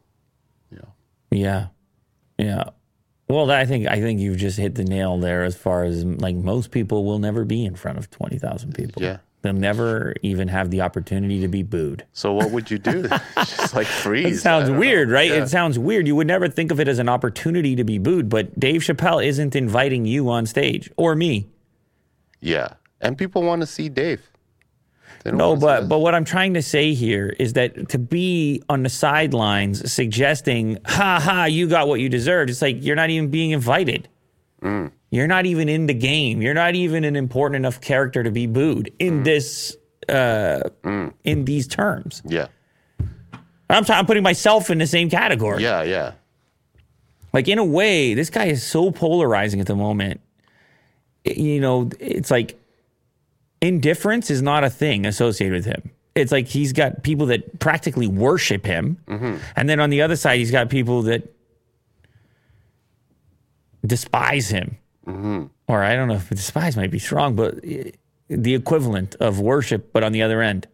B: yeah.
A: Yeah. Yeah. Well, I think I think you've just hit the nail there as far as like most people will never be in front of 20,000 people.
B: Yeah.
A: They'll never even have the opportunity to be booed.
B: So what would you do? just like freeze. It
A: sounds weird, know. right? Yeah. It sounds weird. You would never think of it as an opportunity to be booed, but Dave Chappelle isn't inviting you on stage or me.
B: Yeah and people want to see Dave.
A: No, but but what I'm trying to say here is that to be on the sidelines suggesting, "Ha ha, you got what you deserved," it's like you're not even being invited. Mm. You're not even in the game. You're not even an important enough character to be booed in mm. this uh, mm. in these terms.
B: Yeah,
A: I'm t- I'm putting myself in the same category.
B: Yeah, yeah.
A: Like in a way, this guy is so polarizing at the moment. You know, it's like indifference is not a thing associated with him. It's like he's got people that practically worship him. Mm-hmm. And then on the other side, he's got people that despise him. Mm-hmm. Or I don't know if despise might be strong, but the equivalent of worship, but on the other end.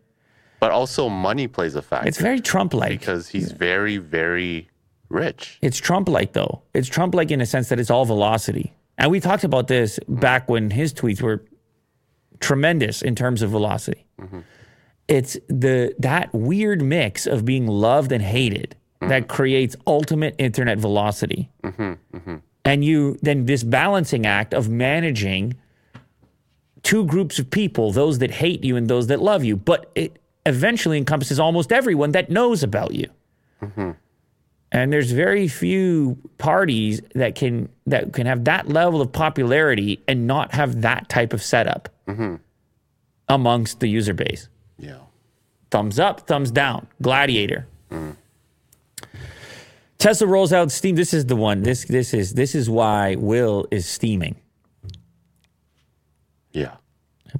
B: But also, money plays a factor.
A: It's very Trump like.
B: Because he's very, very rich.
A: It's Trump like, though. It's Trump like in a sense that it's all velocity. And we talked about this mm-hmm. back when his tweets were tremendous in terms of velocity. Mm-hmm. It's the that weird mix of being loved and hated mm-hmm. that creates ultimate internet velocity. Mm-hmm. mm-hmm. And you then this balancing act of managing two groups of people, those that hate you and those that love you, but it eventually encompasses almost everyone that knows about you. Mm-hmm. And there's very few parties that can that can have that level of popularity and not have that type of setup mm-hmm. amongst the user base.
B: Yeah.
A: Thumbs up, thumbs down. Gladiator. Mm. Tesla rolls out Steam. This is the one. This this is this is why Will is steaming.
B: Yeah.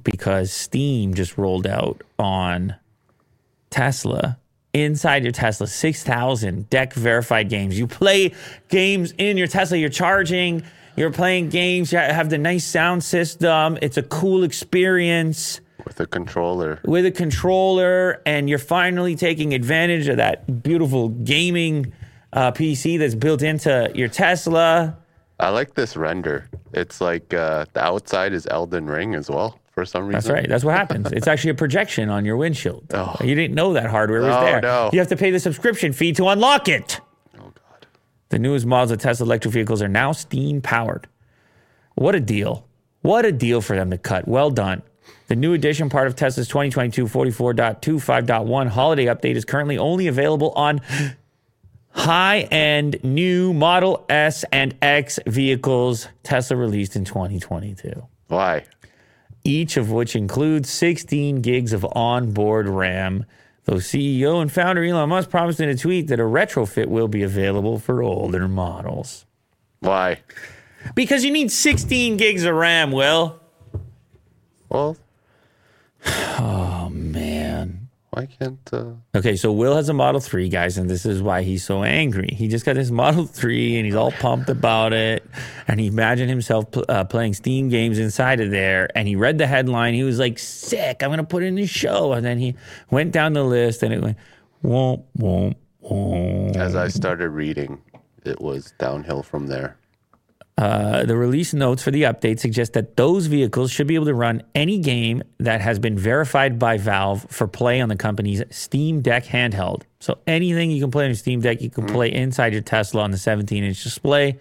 A: Because Steam just rolled out on Tesla inside your Tesla, 6,000 deck verified games. You play games in your Tesla, you're charging, you're playing games, you have the nice sound system. It's a cool experience.
B: With a controller.
A: With a controller, and you're finally taking advantage of that beautiful gaming uh, PC that's built into your Tesla.
B: I like this render. It's like uh, the outside is Elden Ring as well for some reason. That's
A: right. That's what happens. it's actually a projection on your windshield. Oh. You didn't know that hardware was oh, there. No. You have to pay the subscription fee to unlock it. Oh God. The newest models of Tesla electric vehicles are now steam powered. What a deal. What a deal for them to cut. Well done. The new edition part of Tesla's 2022 44.25.1 holiday update is currently only available on high end new Model S and X vehicles Tesla released in 2022.
B: Why?
A: each of which includes 16 gigs of onboard RAM. Though CEO and founder Elon Musk promised in a tweet that a retrofit will be available for older models.
B: Why?
A: Because you need 16 gigs of RAM, Will. Well, oh, man.
B: Why can't? Uh...
A: Okay, so Will has a Model Three, guys, and this is why he's so angry. He just got his Model Three, and he's all pumped about it. And he imagined himself pl- uh, playing Steam games inside of there. And he read the headline. He was like, "Sick! I'm gonna put in the show." And then he went down the list, and it went, "Womp womp
B: womp." As I started reading, it was downhill from there.
A: Uh, the release notes for the update suggest that those vehicles should be able to run any game that has been verified by Valve for play on the company's Steam Deck handheld. So anything you can play on your Steam Deck, you can mm. play inside your Tesla on the 17 inch display.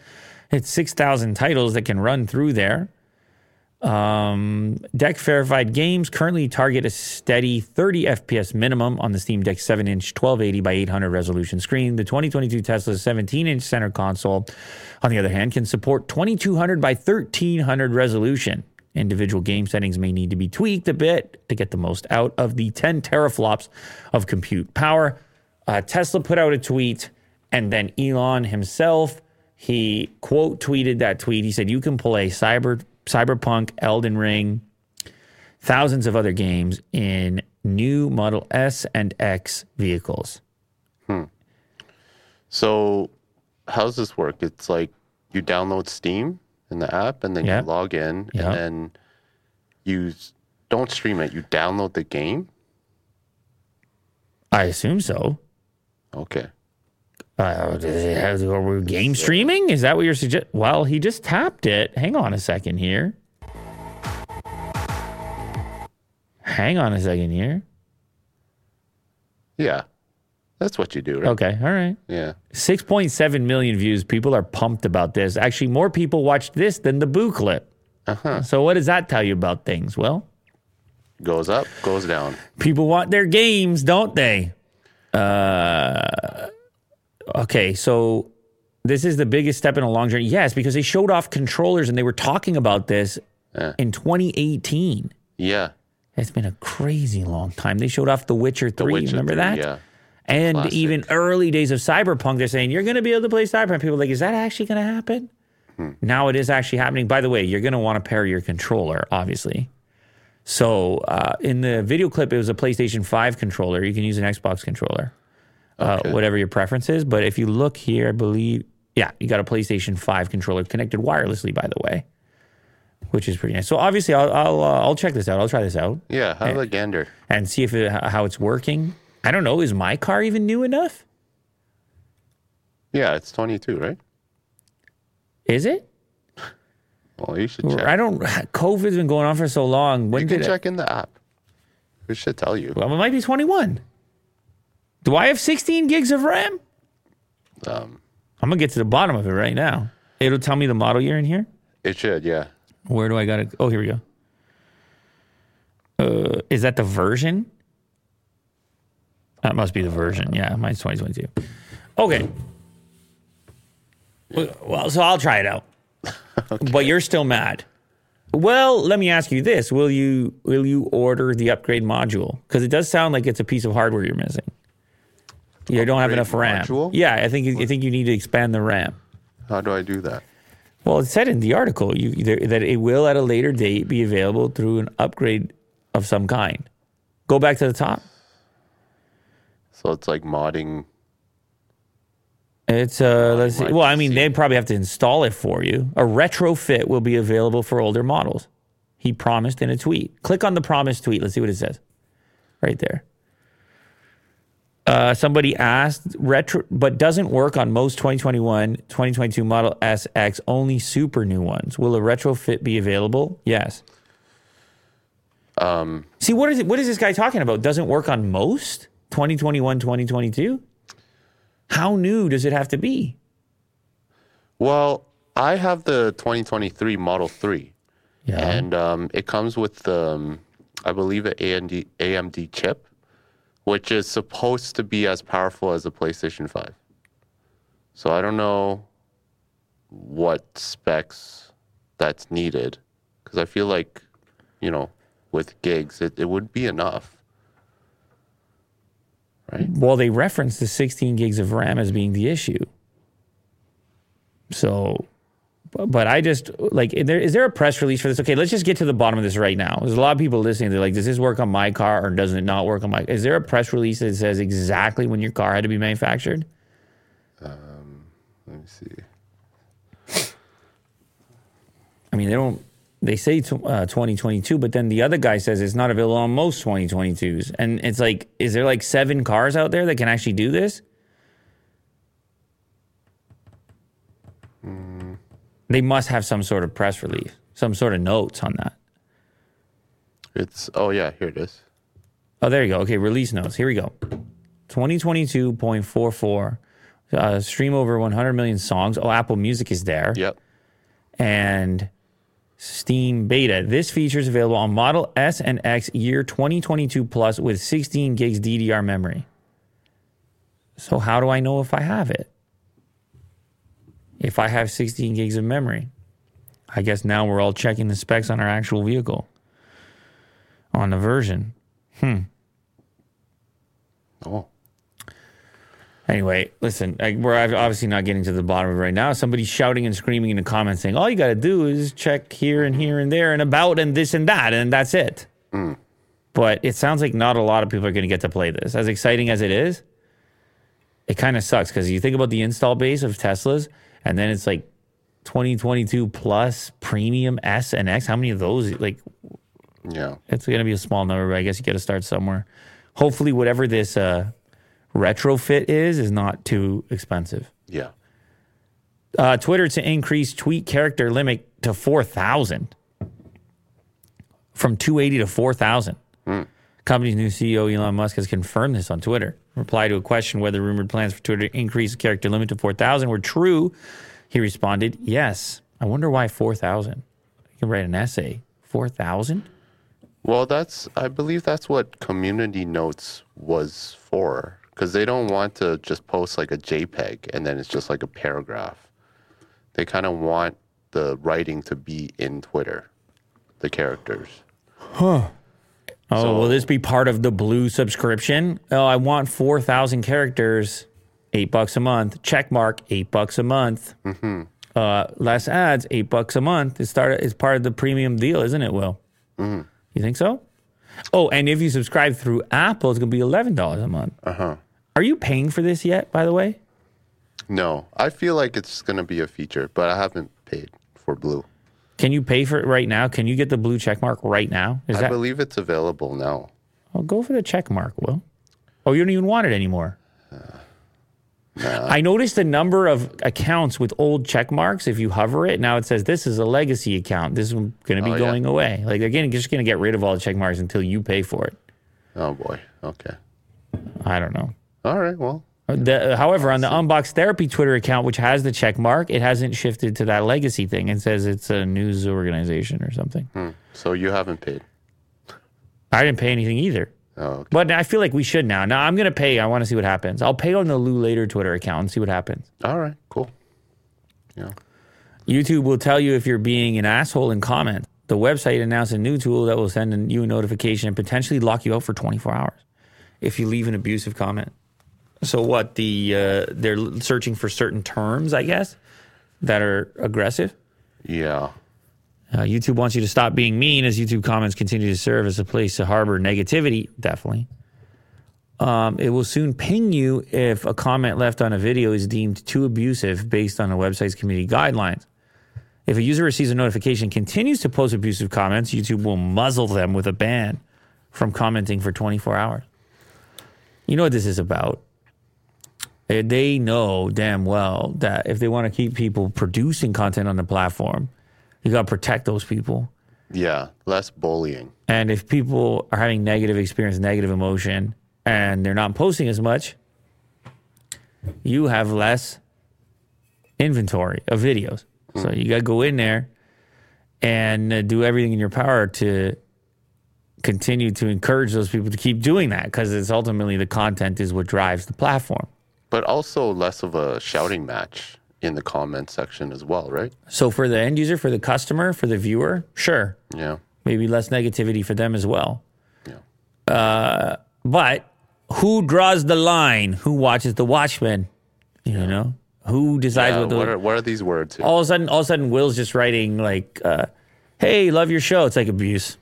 A: It's 6,000 titles that can run through there. Um, Deck verified games currently target a steady 30 FPS minimum on the Steam Deck 7 inch 1280 by 800 resolution screen. The 2022 Tesla 17 inch center console, on the other hand, can support 2200 by 1300 resolution. Individual game settings may need to be tweaked a bit to get the most out of the 10 teraflops of compute power. Uh, Tesla put out a tweet, and then Elon himself he quote tweeted that tweet. He said, "You can play Cyber Cyberpunk, Elden Ring, thousands of other games in new Model S and X vehicles. Hmm.
B: So, how does this work? It's like you download Steam in the app, and then yep. you log in, yep. and then you don't stream it. You download the game.
A: I assume so.
B: Okay.
A: Uh, have, are we game streaming? Is that what you're suggesting? Well, he just tapped it. Hang on a second here. Hang on a second here.
B: Yeah. That's what you do,
A: right? Okay.
B: All
A: right. Yeah. 6.7 million views. People are pumped about this. Actually, more people watched this than the Boo clip. Uh-huh. So, what does that tell you about things? Well,
B: goes up, goes down.
A: People want their games, don't they? Uh, okay, so this is the biggest step in a long journey. Yes, because they showed off controllers and they were talking about this in 2018.
B: Yeah.
A: It's been a crazy long time. They showed off The Witcher 3. The Witcher remember 3, that? Yeah. And Classic. even early days of Cyberpunk, they're saying, you're going to be able to play Cyberpunk. People like, is that actually going to happen? Hmm. Now it is actually happening. By the way, you're going to want to pair your controller, obviously. So uh, in the video clip, it was a PlayStation 5 controller. You can use an Xbox controller. Uh, okay. whatever your preference is. But if you look here, I believe, yeah, you got a PlayStation 5 controller connected wirelessly, by the way, which is pretty nice. So obviously, I'll I'll, uh, I'll check this out. I'll try this out.
B: Yeah, have and, a gander
A: and see if it, how it's working. I don't know. Is my car even new enough?
B: Yeah, it's 22, right?
A: Is it?
B: Well, you should check.
A: I don't. COVID's been going on for so long.
B: When you can did check I, in the app. It should tell you.
A: Well, it might be 21. Do I have 16 gigs of RAM? Um, I'm gonna get to the bottom of it right now. It'll tell me the model year in here.
B: It should, yeah.
A: Where do I got it? Oh, here we go. Uh, is that the version? That must be the version. Yeah, mine's 2022. Okay. Well, so I'll try it out. okay. But you're still mad. Well, let me ask you this: Will you will you order the upgrade module? Because it does sound like it's a piece of hardware you're missing. You oh, don't have enough RAM. Module? Yeah, I think I think you need to expand the RAM.
B: How do I do that?
A: Well, it said in the article you, that it will at a later date be available through an upgrade of some kind. Go back to the top.
B: So it's like modding.
A: It's uh, let's see. Well, I mean, they probably have to install it for you. A retrofit will be available for older models. He promised in a tweet. Click on the promised tweet. Let's see what it says. Right there. Uh, somebody asked retro, but doesn't work on most 2021, 2022 Model S, X, only super new ones. Will a retrofit be available? Yes. Um, See, what is it? What is this guy talking about? Doesn't work on most 2021, 2022. How new does it have to be?
B: Well, I have the 2023 Model 3, yeah. and um, it comes with, um, I believe, an AMD, AMD chip which is supposed to be as powerful as the PlayStation 5. So I don't know what specs that's needed because I feel like, you know, with gigs, it, it would be enough.
A: Right? Well, they reference the 16 gigs of RAM as being the issue. So but I just like is there, is there a press release for this? Okay, let's just get to the bottom of this right now. There's a lot of people listening. They're like, does this work on my car or does it not work on my? Is there a press release that says exactly when your car had to be manufactured?
B: Um, let me see.
A: I mean, they don't. They say t- uh, 2022, but then the other guy says it's not available on most 2022s, and it's like, is there like seven cars out there that can actually do this? They must have some sort of press release, some sort of notes on that.
B: It's oh yeah, here it is.
A: Oh, there you go. Okay, release notes. Here we go. 2022.44 uh, stream over 100 million songs. Oh, Apple Music is there.
B: Yep.
A: And Steam Beta. This feature is available on Model S and X year 2022 plus with 16 gigs DDR memory. So how do I know if I have it? if I have 16 gigs of memory. I guess now we're all checking the specs on our actual vehicle, on the version. Hmm. Oh. Anyway, listen, I, we're obviously not getting to the bottom of it right now. Somebody's shouting and screaming in the comments saying, all you got to do is check here and here and there and about and this and that, and that's it. Mm. But it sounds like not a lot of people are going to get to play this. As exciting as it is, it kind of sucks because you think about the install base of Teslas, and then it's like 2022 plus premium S and X. How many of those? Like,
B: yeah,
A: it's gonna be a small number, but I guess you got to start somewhere. Hopefully, whatever this uh, retrofit is is not too expensive.
B: Yeah.
A: Uh, Twitter to increase tweet character limit to four thousand from 280 to 4,000. Mm. Company's new CEO Elon Musk has confirmed this on Twitter reply to a question whether rumored plans for Twitter to increase the character limit to 4,000 were true, he responded, Yes. I wonder why 4,000? You can write an essay. 4,000?
B: Well, that's, I believe that's what Community Notes was for, because they don't want to just post like a JPEG and then it's just like a paragraph. They kind of want the writing to be in Twitter, the characters. Huh.
A: Oh, so, will this be part of the blue subscription? Oh, I want 4,000 characters, eight bucks a month. Check mark, eight bucks a month. Mm-hmm. Uh, less ads, eight bucks a month. It started, it's part of the premium deal, isn't it, Will? Mm-hmm. You think so? Oh, and if you subscribe through Apple, it's going to be $11 a month. Uh huh. Are you paying for this yet, by the way?
B: No, I feel like it's going to be a feature, but I haven't paid for blue.
A: Can you pay for it right now? Can you get the blue check mark right now?
B: Is I that, believe it's available now.
A: Well, go for the check mark, Will. Oh, you don't even want it anymore. Uh, nah. I noticed the number of accounts with old check marks. If you hover it, now it says this is a legacy account. This is going to be oh, going yeah. away. Like again, just going to get rid of all the check marks until you pay for it.
B: Oh boy. Okay.
A: I don't know.
B: All right. Well,
A: the, uh, however, on the Unbox Therapy Twitter account, which has the check mark, it hasn't shifted to that legacy thing and says it's a news organization or something.
B: Hmm. So you haven't paid.
A: I didn't pay anything either. Oh, okay. But I feel like we should now. Now I'm going to pay. I want to see what happens. I'll pay on the Lew Later Twitter account and see what happens.
B: All right, cool.
A: Yeah. YouTube will tell you if you're being an asshole in comment. The website announced a new tool that will send you a notification and potentially lock you out for 24 hours if you leave an abusive comment. So what the uh, they're searching for certain terms, I guess, that are aggressive.
B: Yeah.
A: Uh, YouTube wants you to stop being mean as YouTube comments continue to serve as a place to harbor negativity. Definitely. Um, it will soon ping you if a comment left on a video is deemed too abusive based on the website's community guidelines. If a user receives a notification continues to post abusive comments, YouTube will muzzle them with a ban from commenting for 24 hours. You know what this is about? Eh, they know damn well that if they want to keep people producing content on the platform, you got to protect those people.
B: Yeah, less bullying.
A: And if people are having negative experience, negative emotion, and they're not posting as much, you have less inventory of videos. Mm. So hmm. you got to go in there and uh, do everything in your power to continue to encourage those people to keep doing that because it's ultimately the content is what drives the platform
B: but also less of a shouting match in the comment section as well, right?
A: So for the end user, for the customer, for the viewer, sure.
B: Yeah.
A: Maybe less negativity for them as well. Yeah. Uh, but who draws the line? Who watches the Watchmen? You yeah. know, who decides yeah,
B: what
A: the what
B: are, what are these words? Here?
A: All of a sudden, all of a sudden, Will's just writing like, uh, "Hey, love your show." It's like abuse.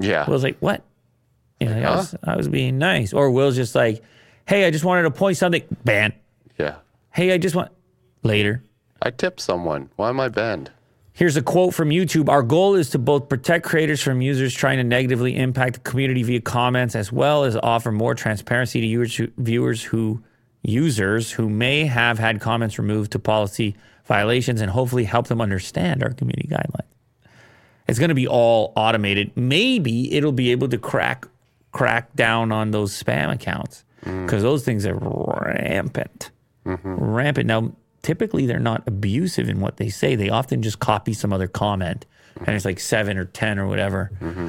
B: Yeah.
A: Will's like, "What?" You know, like, huh? I, was, I was being nice, or Will's just like, Hey, I just wanted to point something. Ban.
B: Yeah.
A: Hey, I just want. Later.
B: I tipped someone. Why am I banned?
A: Here's a quote from YouTube. Our goal is to both protect creators from users trying to negatively impact the community via comments, as well as offer more transparency to viewers who, viewers who users who may have had comments removed to policy violations and hopefully help them understand our community guidelines. It's going to be all automated. Maybe it'll be able to crack crack down on those spam accounts. Mm. because mm. those things are rampant. Mm-hmm. Rampant. Now, typically they're not abusive in what they say. They often just copy some other comment, mm-hmm. and it's like seven or 10 or whatever. Mm-hmm.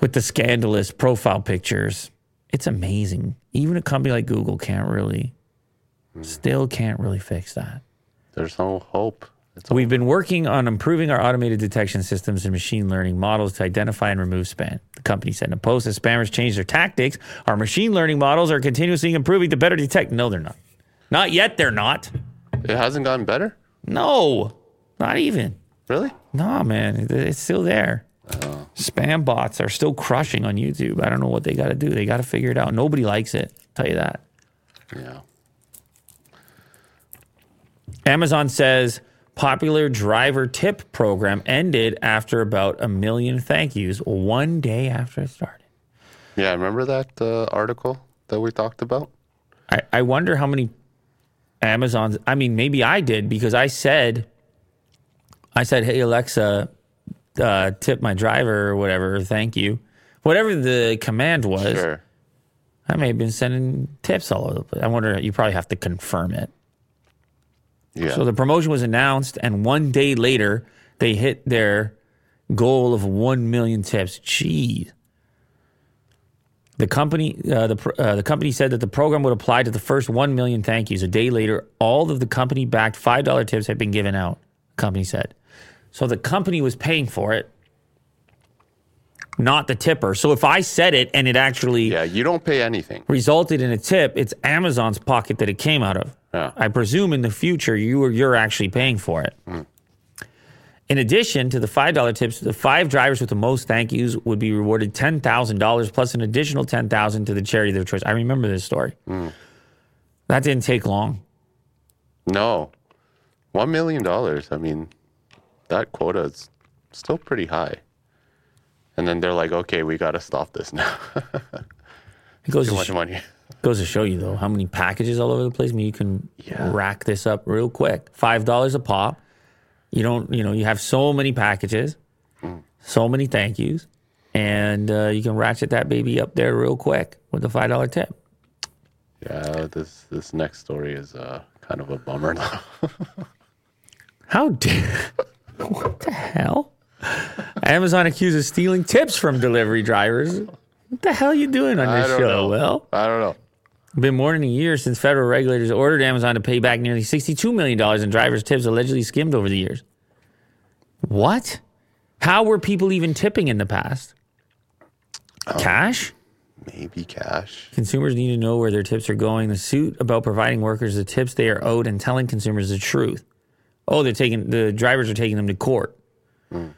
A: With the scandalous profile pictures, it's amazing. Even a company like Google can't really, mm. still can't really fix that.
B: There's no hope.
A: We've been working on improving our automated detection systems and machine learning models to identify and remove spam. The company said in a post that spammers change their tactics. Our machine learning models are continuously improving to better detect. No, they're not. Not yet, they're not.
B: It hasn't gotten better?
A: No, not even.
B: Really?
A: Nah, man. It's still there. Oh. Spam bots are still crushing on YouTube. I don't know what they got to do. They got to figure it out. Nobody likes it. I'll tell you that.
B: Yeah.
A: Amazon says popular driver tip program ended after about a million thank yous one day after it started.
B: Yeah, remember that uh, article that we talked about?
A: I, I wonder how many Amazons. I mean, maybe I did because I said, I said, hey, Alexa, uh, tip my driver or whatever, thank you. Whatever the command was, sure. I may have been sending tips all over the place. I wonder, you probably have to confirm it. So the promotion was announced, and one day later, they hit their goal of 1 million tips. Jeez. The company, uh, the, uh, the company said that the program would apply to the first 1 million thank yous. A day later, all of the company backed $5 tips had been given out, company said. So the company was paying for it, not the tipper. So if I said it and it actually
B: yeah, you don't pay anything
A: resulted in a tip, it's Amazon's pocket that it came out of. I presume in the future you are, you're actually paying for it. Mm. In addition to the $5 tips, the five drivers with the most thank yous would be rewarded $10,000 plus an additional 10000 to the charity of their choice. I remember this story. Mm. That didn't take long.
B: No. $1 million. I mean, that quota is still pretty high. And then they're like, okay, we got to stop this now.
A: it goes Too much money. Goes to show you though how many packages all over the place. I mean, you can yeah. rack this up real quick. Five dollars a pop. You don't, you know, you have so many packages, so many thank yous, and uh, you can ratchet that baby up there real quick with a five dollar tip.
B: Yeah, this this next story is uh, kind of a bummer.
A: how dare? what the hell? Amazon accuses stealing tips from delivery drivers. What the hell are you doing on this show, know. Will?
B: I don't know
A: been more than a year since federal regulators ordered Amazon to pay back nearly $62 million in drivers' tips allegedly skimmed over the years. What? How were people even tipping in the past? Um, cash?
B: Maybe cash.
A: Consumers need to know where their tips are going. The suit about providing workers the tips they are owed and telling consumers the truth. Oh, they're taking the drivers are taking them to court. Mm.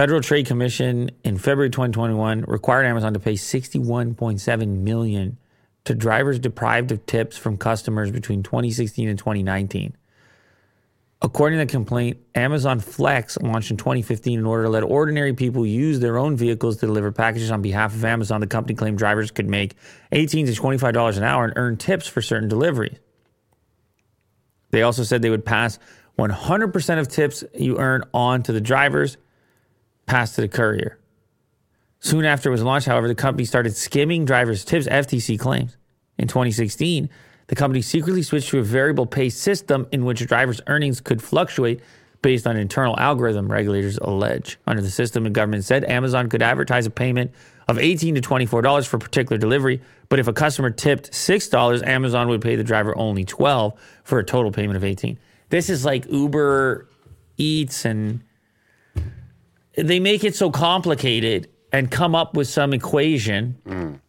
A: Federal Trade Commission in February 2021 required Amazon to pay 61.7 million to drivers deprived of tips from customers between 2016 and 2019. According to the complaint, Amazon Flex launched in 2015 in order to let ordinary people use their own vehicles to deliver packages on behalf of Amazon. The company claimed drivers could make 18 to 25 dollars an hour and earn tips for certain deliveries. They also said they would pass 100% of tips you earn on to the drivers passed to the courier. Soon after it was launched, however, the company started skimming drivers' tips, FTC claims. In 2016, the company secretly switched to a variable pay system in which drivers' earnings could fluctuate based on internal algorithm, regulators allege. Under the system, the government said Amazon could advertise a payment of $18 to $24 for a particular delivery, but if a customer tipped $6, Amazon would pay the driver only 12 for a total payment of 18. This is like Uber Eats and they make it so complicated and come up with some equation. Mm.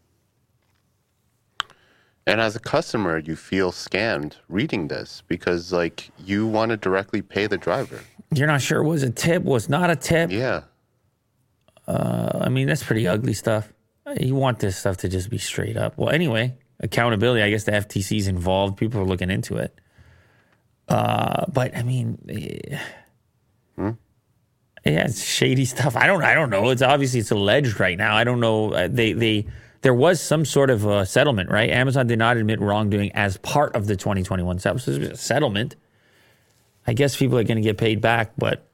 B: And as a customer, you feel scammed reading this because, like, you want to directly pay the driver.
A: You're not sure was a tip, was not a tip.
B: Yeah.
A: Uh, I mean, that's pretty ugly stuff. You want this stuff to just be straight up. Well, anyway, accountability. I guess the FTC is involved. People are looking into it. Uh, but I mean, eh. hmm? Yeah, it's shady stuff. I don't. I don't know. It's obviously it's alleged right now. I don't know. Uh, they they there was some sort of a uh, settlement, right? Amazon did not admit wrongdoing as part of the 2021 settlement. I guess people are going to get paid back, but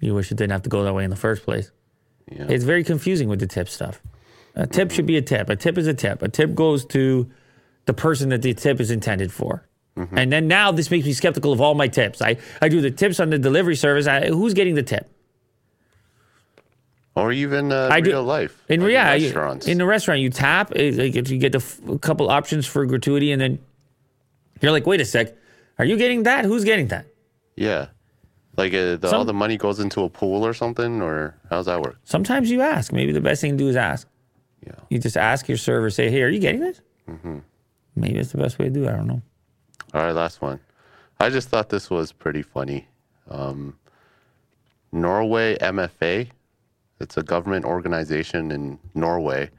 A: you wish it didn't have to go that way in the first place. Yeah. It's very confusing with the tip stuff. A tip mm-hmm. should be a tip. A tip is a tip. A tip goes to the person that the tip is intended for. Mm-hmm. And then now this makes me skeptical of all my tips. I, I do the tips on the delivery service. I, who's getting the tip?
B: or even uh, I real do, life
A: in like yeah, restaurants. In the restaurant, you tap. Like if you get a couple options for gratuity, and then you're like, wait a sec, are you getting that? Who's getting that?
B: Yeah, like uh, the, Some, all the money goes into a pool or something, or how's that work?
A: Sometimes you ask. Maybe the best thing to do is ask. Yeah, you just ask your server, say, hey, are you getting this? Mm-hmm. Maybe it's the best way to do. it. I don't know.
B: All right, last one. I just thought this was pretty funny. Um, Norway MFA it's a government organization in Norway.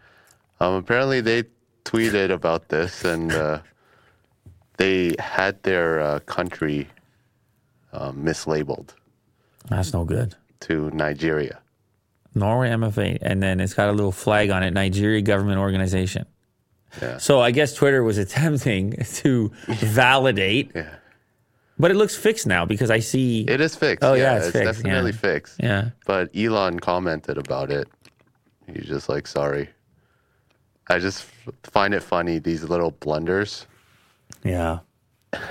B: Um, apparently, they tweeted about this and uh, they had their uh, country uh, mislabeled.
A: That's no good.
B: To Nigeria.
A: Norway MFA. And then it's got a little flag on it Nigeria Government Organization. Yeah. So I guess Twitter was attempting to validate. yeah but it looks fixed now because I see
B: it is fixed. Oh yeah, yeah it's, it's fixed. definitely yeah. fixed.
A: Yeah.
B: But Elon commented about it. He's just like, sorry. I just find it funny these little blunders.
A: Yeah.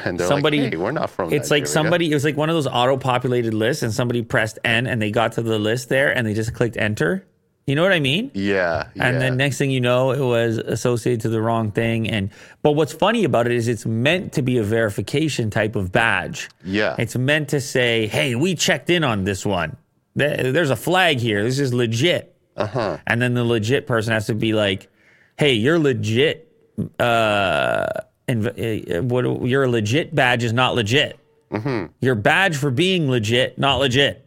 B: And they're somebody, like, hey, we're not from.
A: It's Nigeria. like somebody. It was like one of those auto-populated lists, and somebody pressed N, and they got to the list there, and they just clicked enter, you know what I mean?
B: Yeah, yeah. And
A: then next thing you know, it was associated to the wrong thing. And but what's funny about it is it's meant to be a verification type of badge.
B: Yeah.
A: It's meant to say, "Hey, we checked in on this one. There's a flag here. This is legit." Uh huh. And then the legit person has to be like, "Hey, you're legit. Uh, inv- uh what your legit badge is not legit. Mm-hmm. Your badge for being legit, not legit."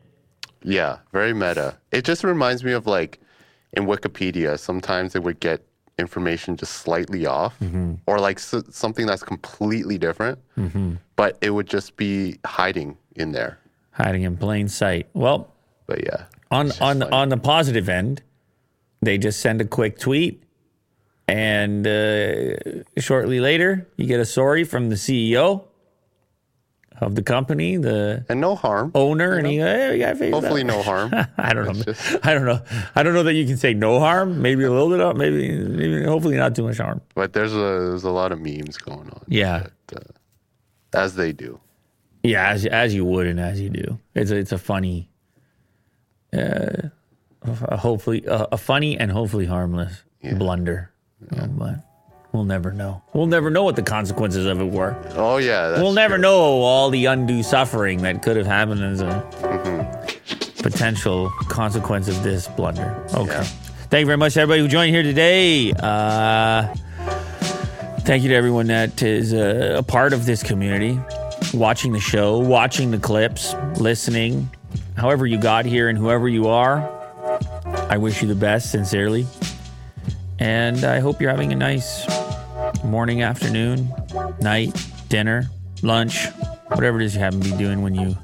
B: Yeah, very meta. It just reminds me of like in Wikipedia, sometimes it would get information just slightly off mm-hmm. or like something that's completely different, mm-hmm. but it would just be hiding in there,
A: hiding in plain sight. Well,
B: but yeah,
A: on on on the positive end, they just send a quick tweet, and uh, shortly later you get a sorry from the CEO of the company, the
B: and no harm
A: owner, know, and he, hey,
B: hopefully no harm.
A: I don't know. Just, I don't know. I don't know that you can say no harm. Maybe a little bit of maybe, maybe hopefully not too much harm.
B: But there's a there's a lot of memes going on.
A: Yeah, uh,
B: as they do.
A: Yeah, as as you would and as you do. It's a, it's a funny, uh, hopefully uh, a funny and hopefully harmless yeah. blunder. Yeah. You know, but, We'll never know. We'll never know what the consequences of it were.
B: Oh yeah,
A: we'll never true. know all the undue suffering that could have happened as a mm-hmm. potential consequence of this blunder. Okay. Yeah. Thank you very much, everybody who joined here today. Uh, thank you to everyone that is a, uh, a part of this community, watching the show, watching the clips, listening. However, you got here and whoever you are, I wish you the best, sincerely. And I hope you're having a nice morning, afternoon, night, dinner, lunch, whatever it is you happen to be doing when you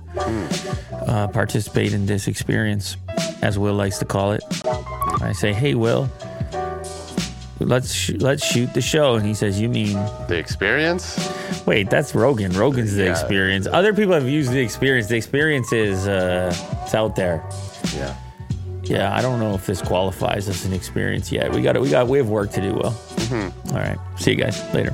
A: uh, participate in this experience, as Will likes to call it. I say, "Hey, Will, let's sh- let's shoot the show," and he says, "You mean
B: the experience?"
A: Wait, that's Rogan. Rogan's the yeah. experience. Other people have used the experience. The experience is uh, it's out there.
B: Yeah.
A: Yeah, I don't know if this qualifies as an experience yet. We got it. We got. We have work to do. Well, Mm-hmm. All right. See you guys later.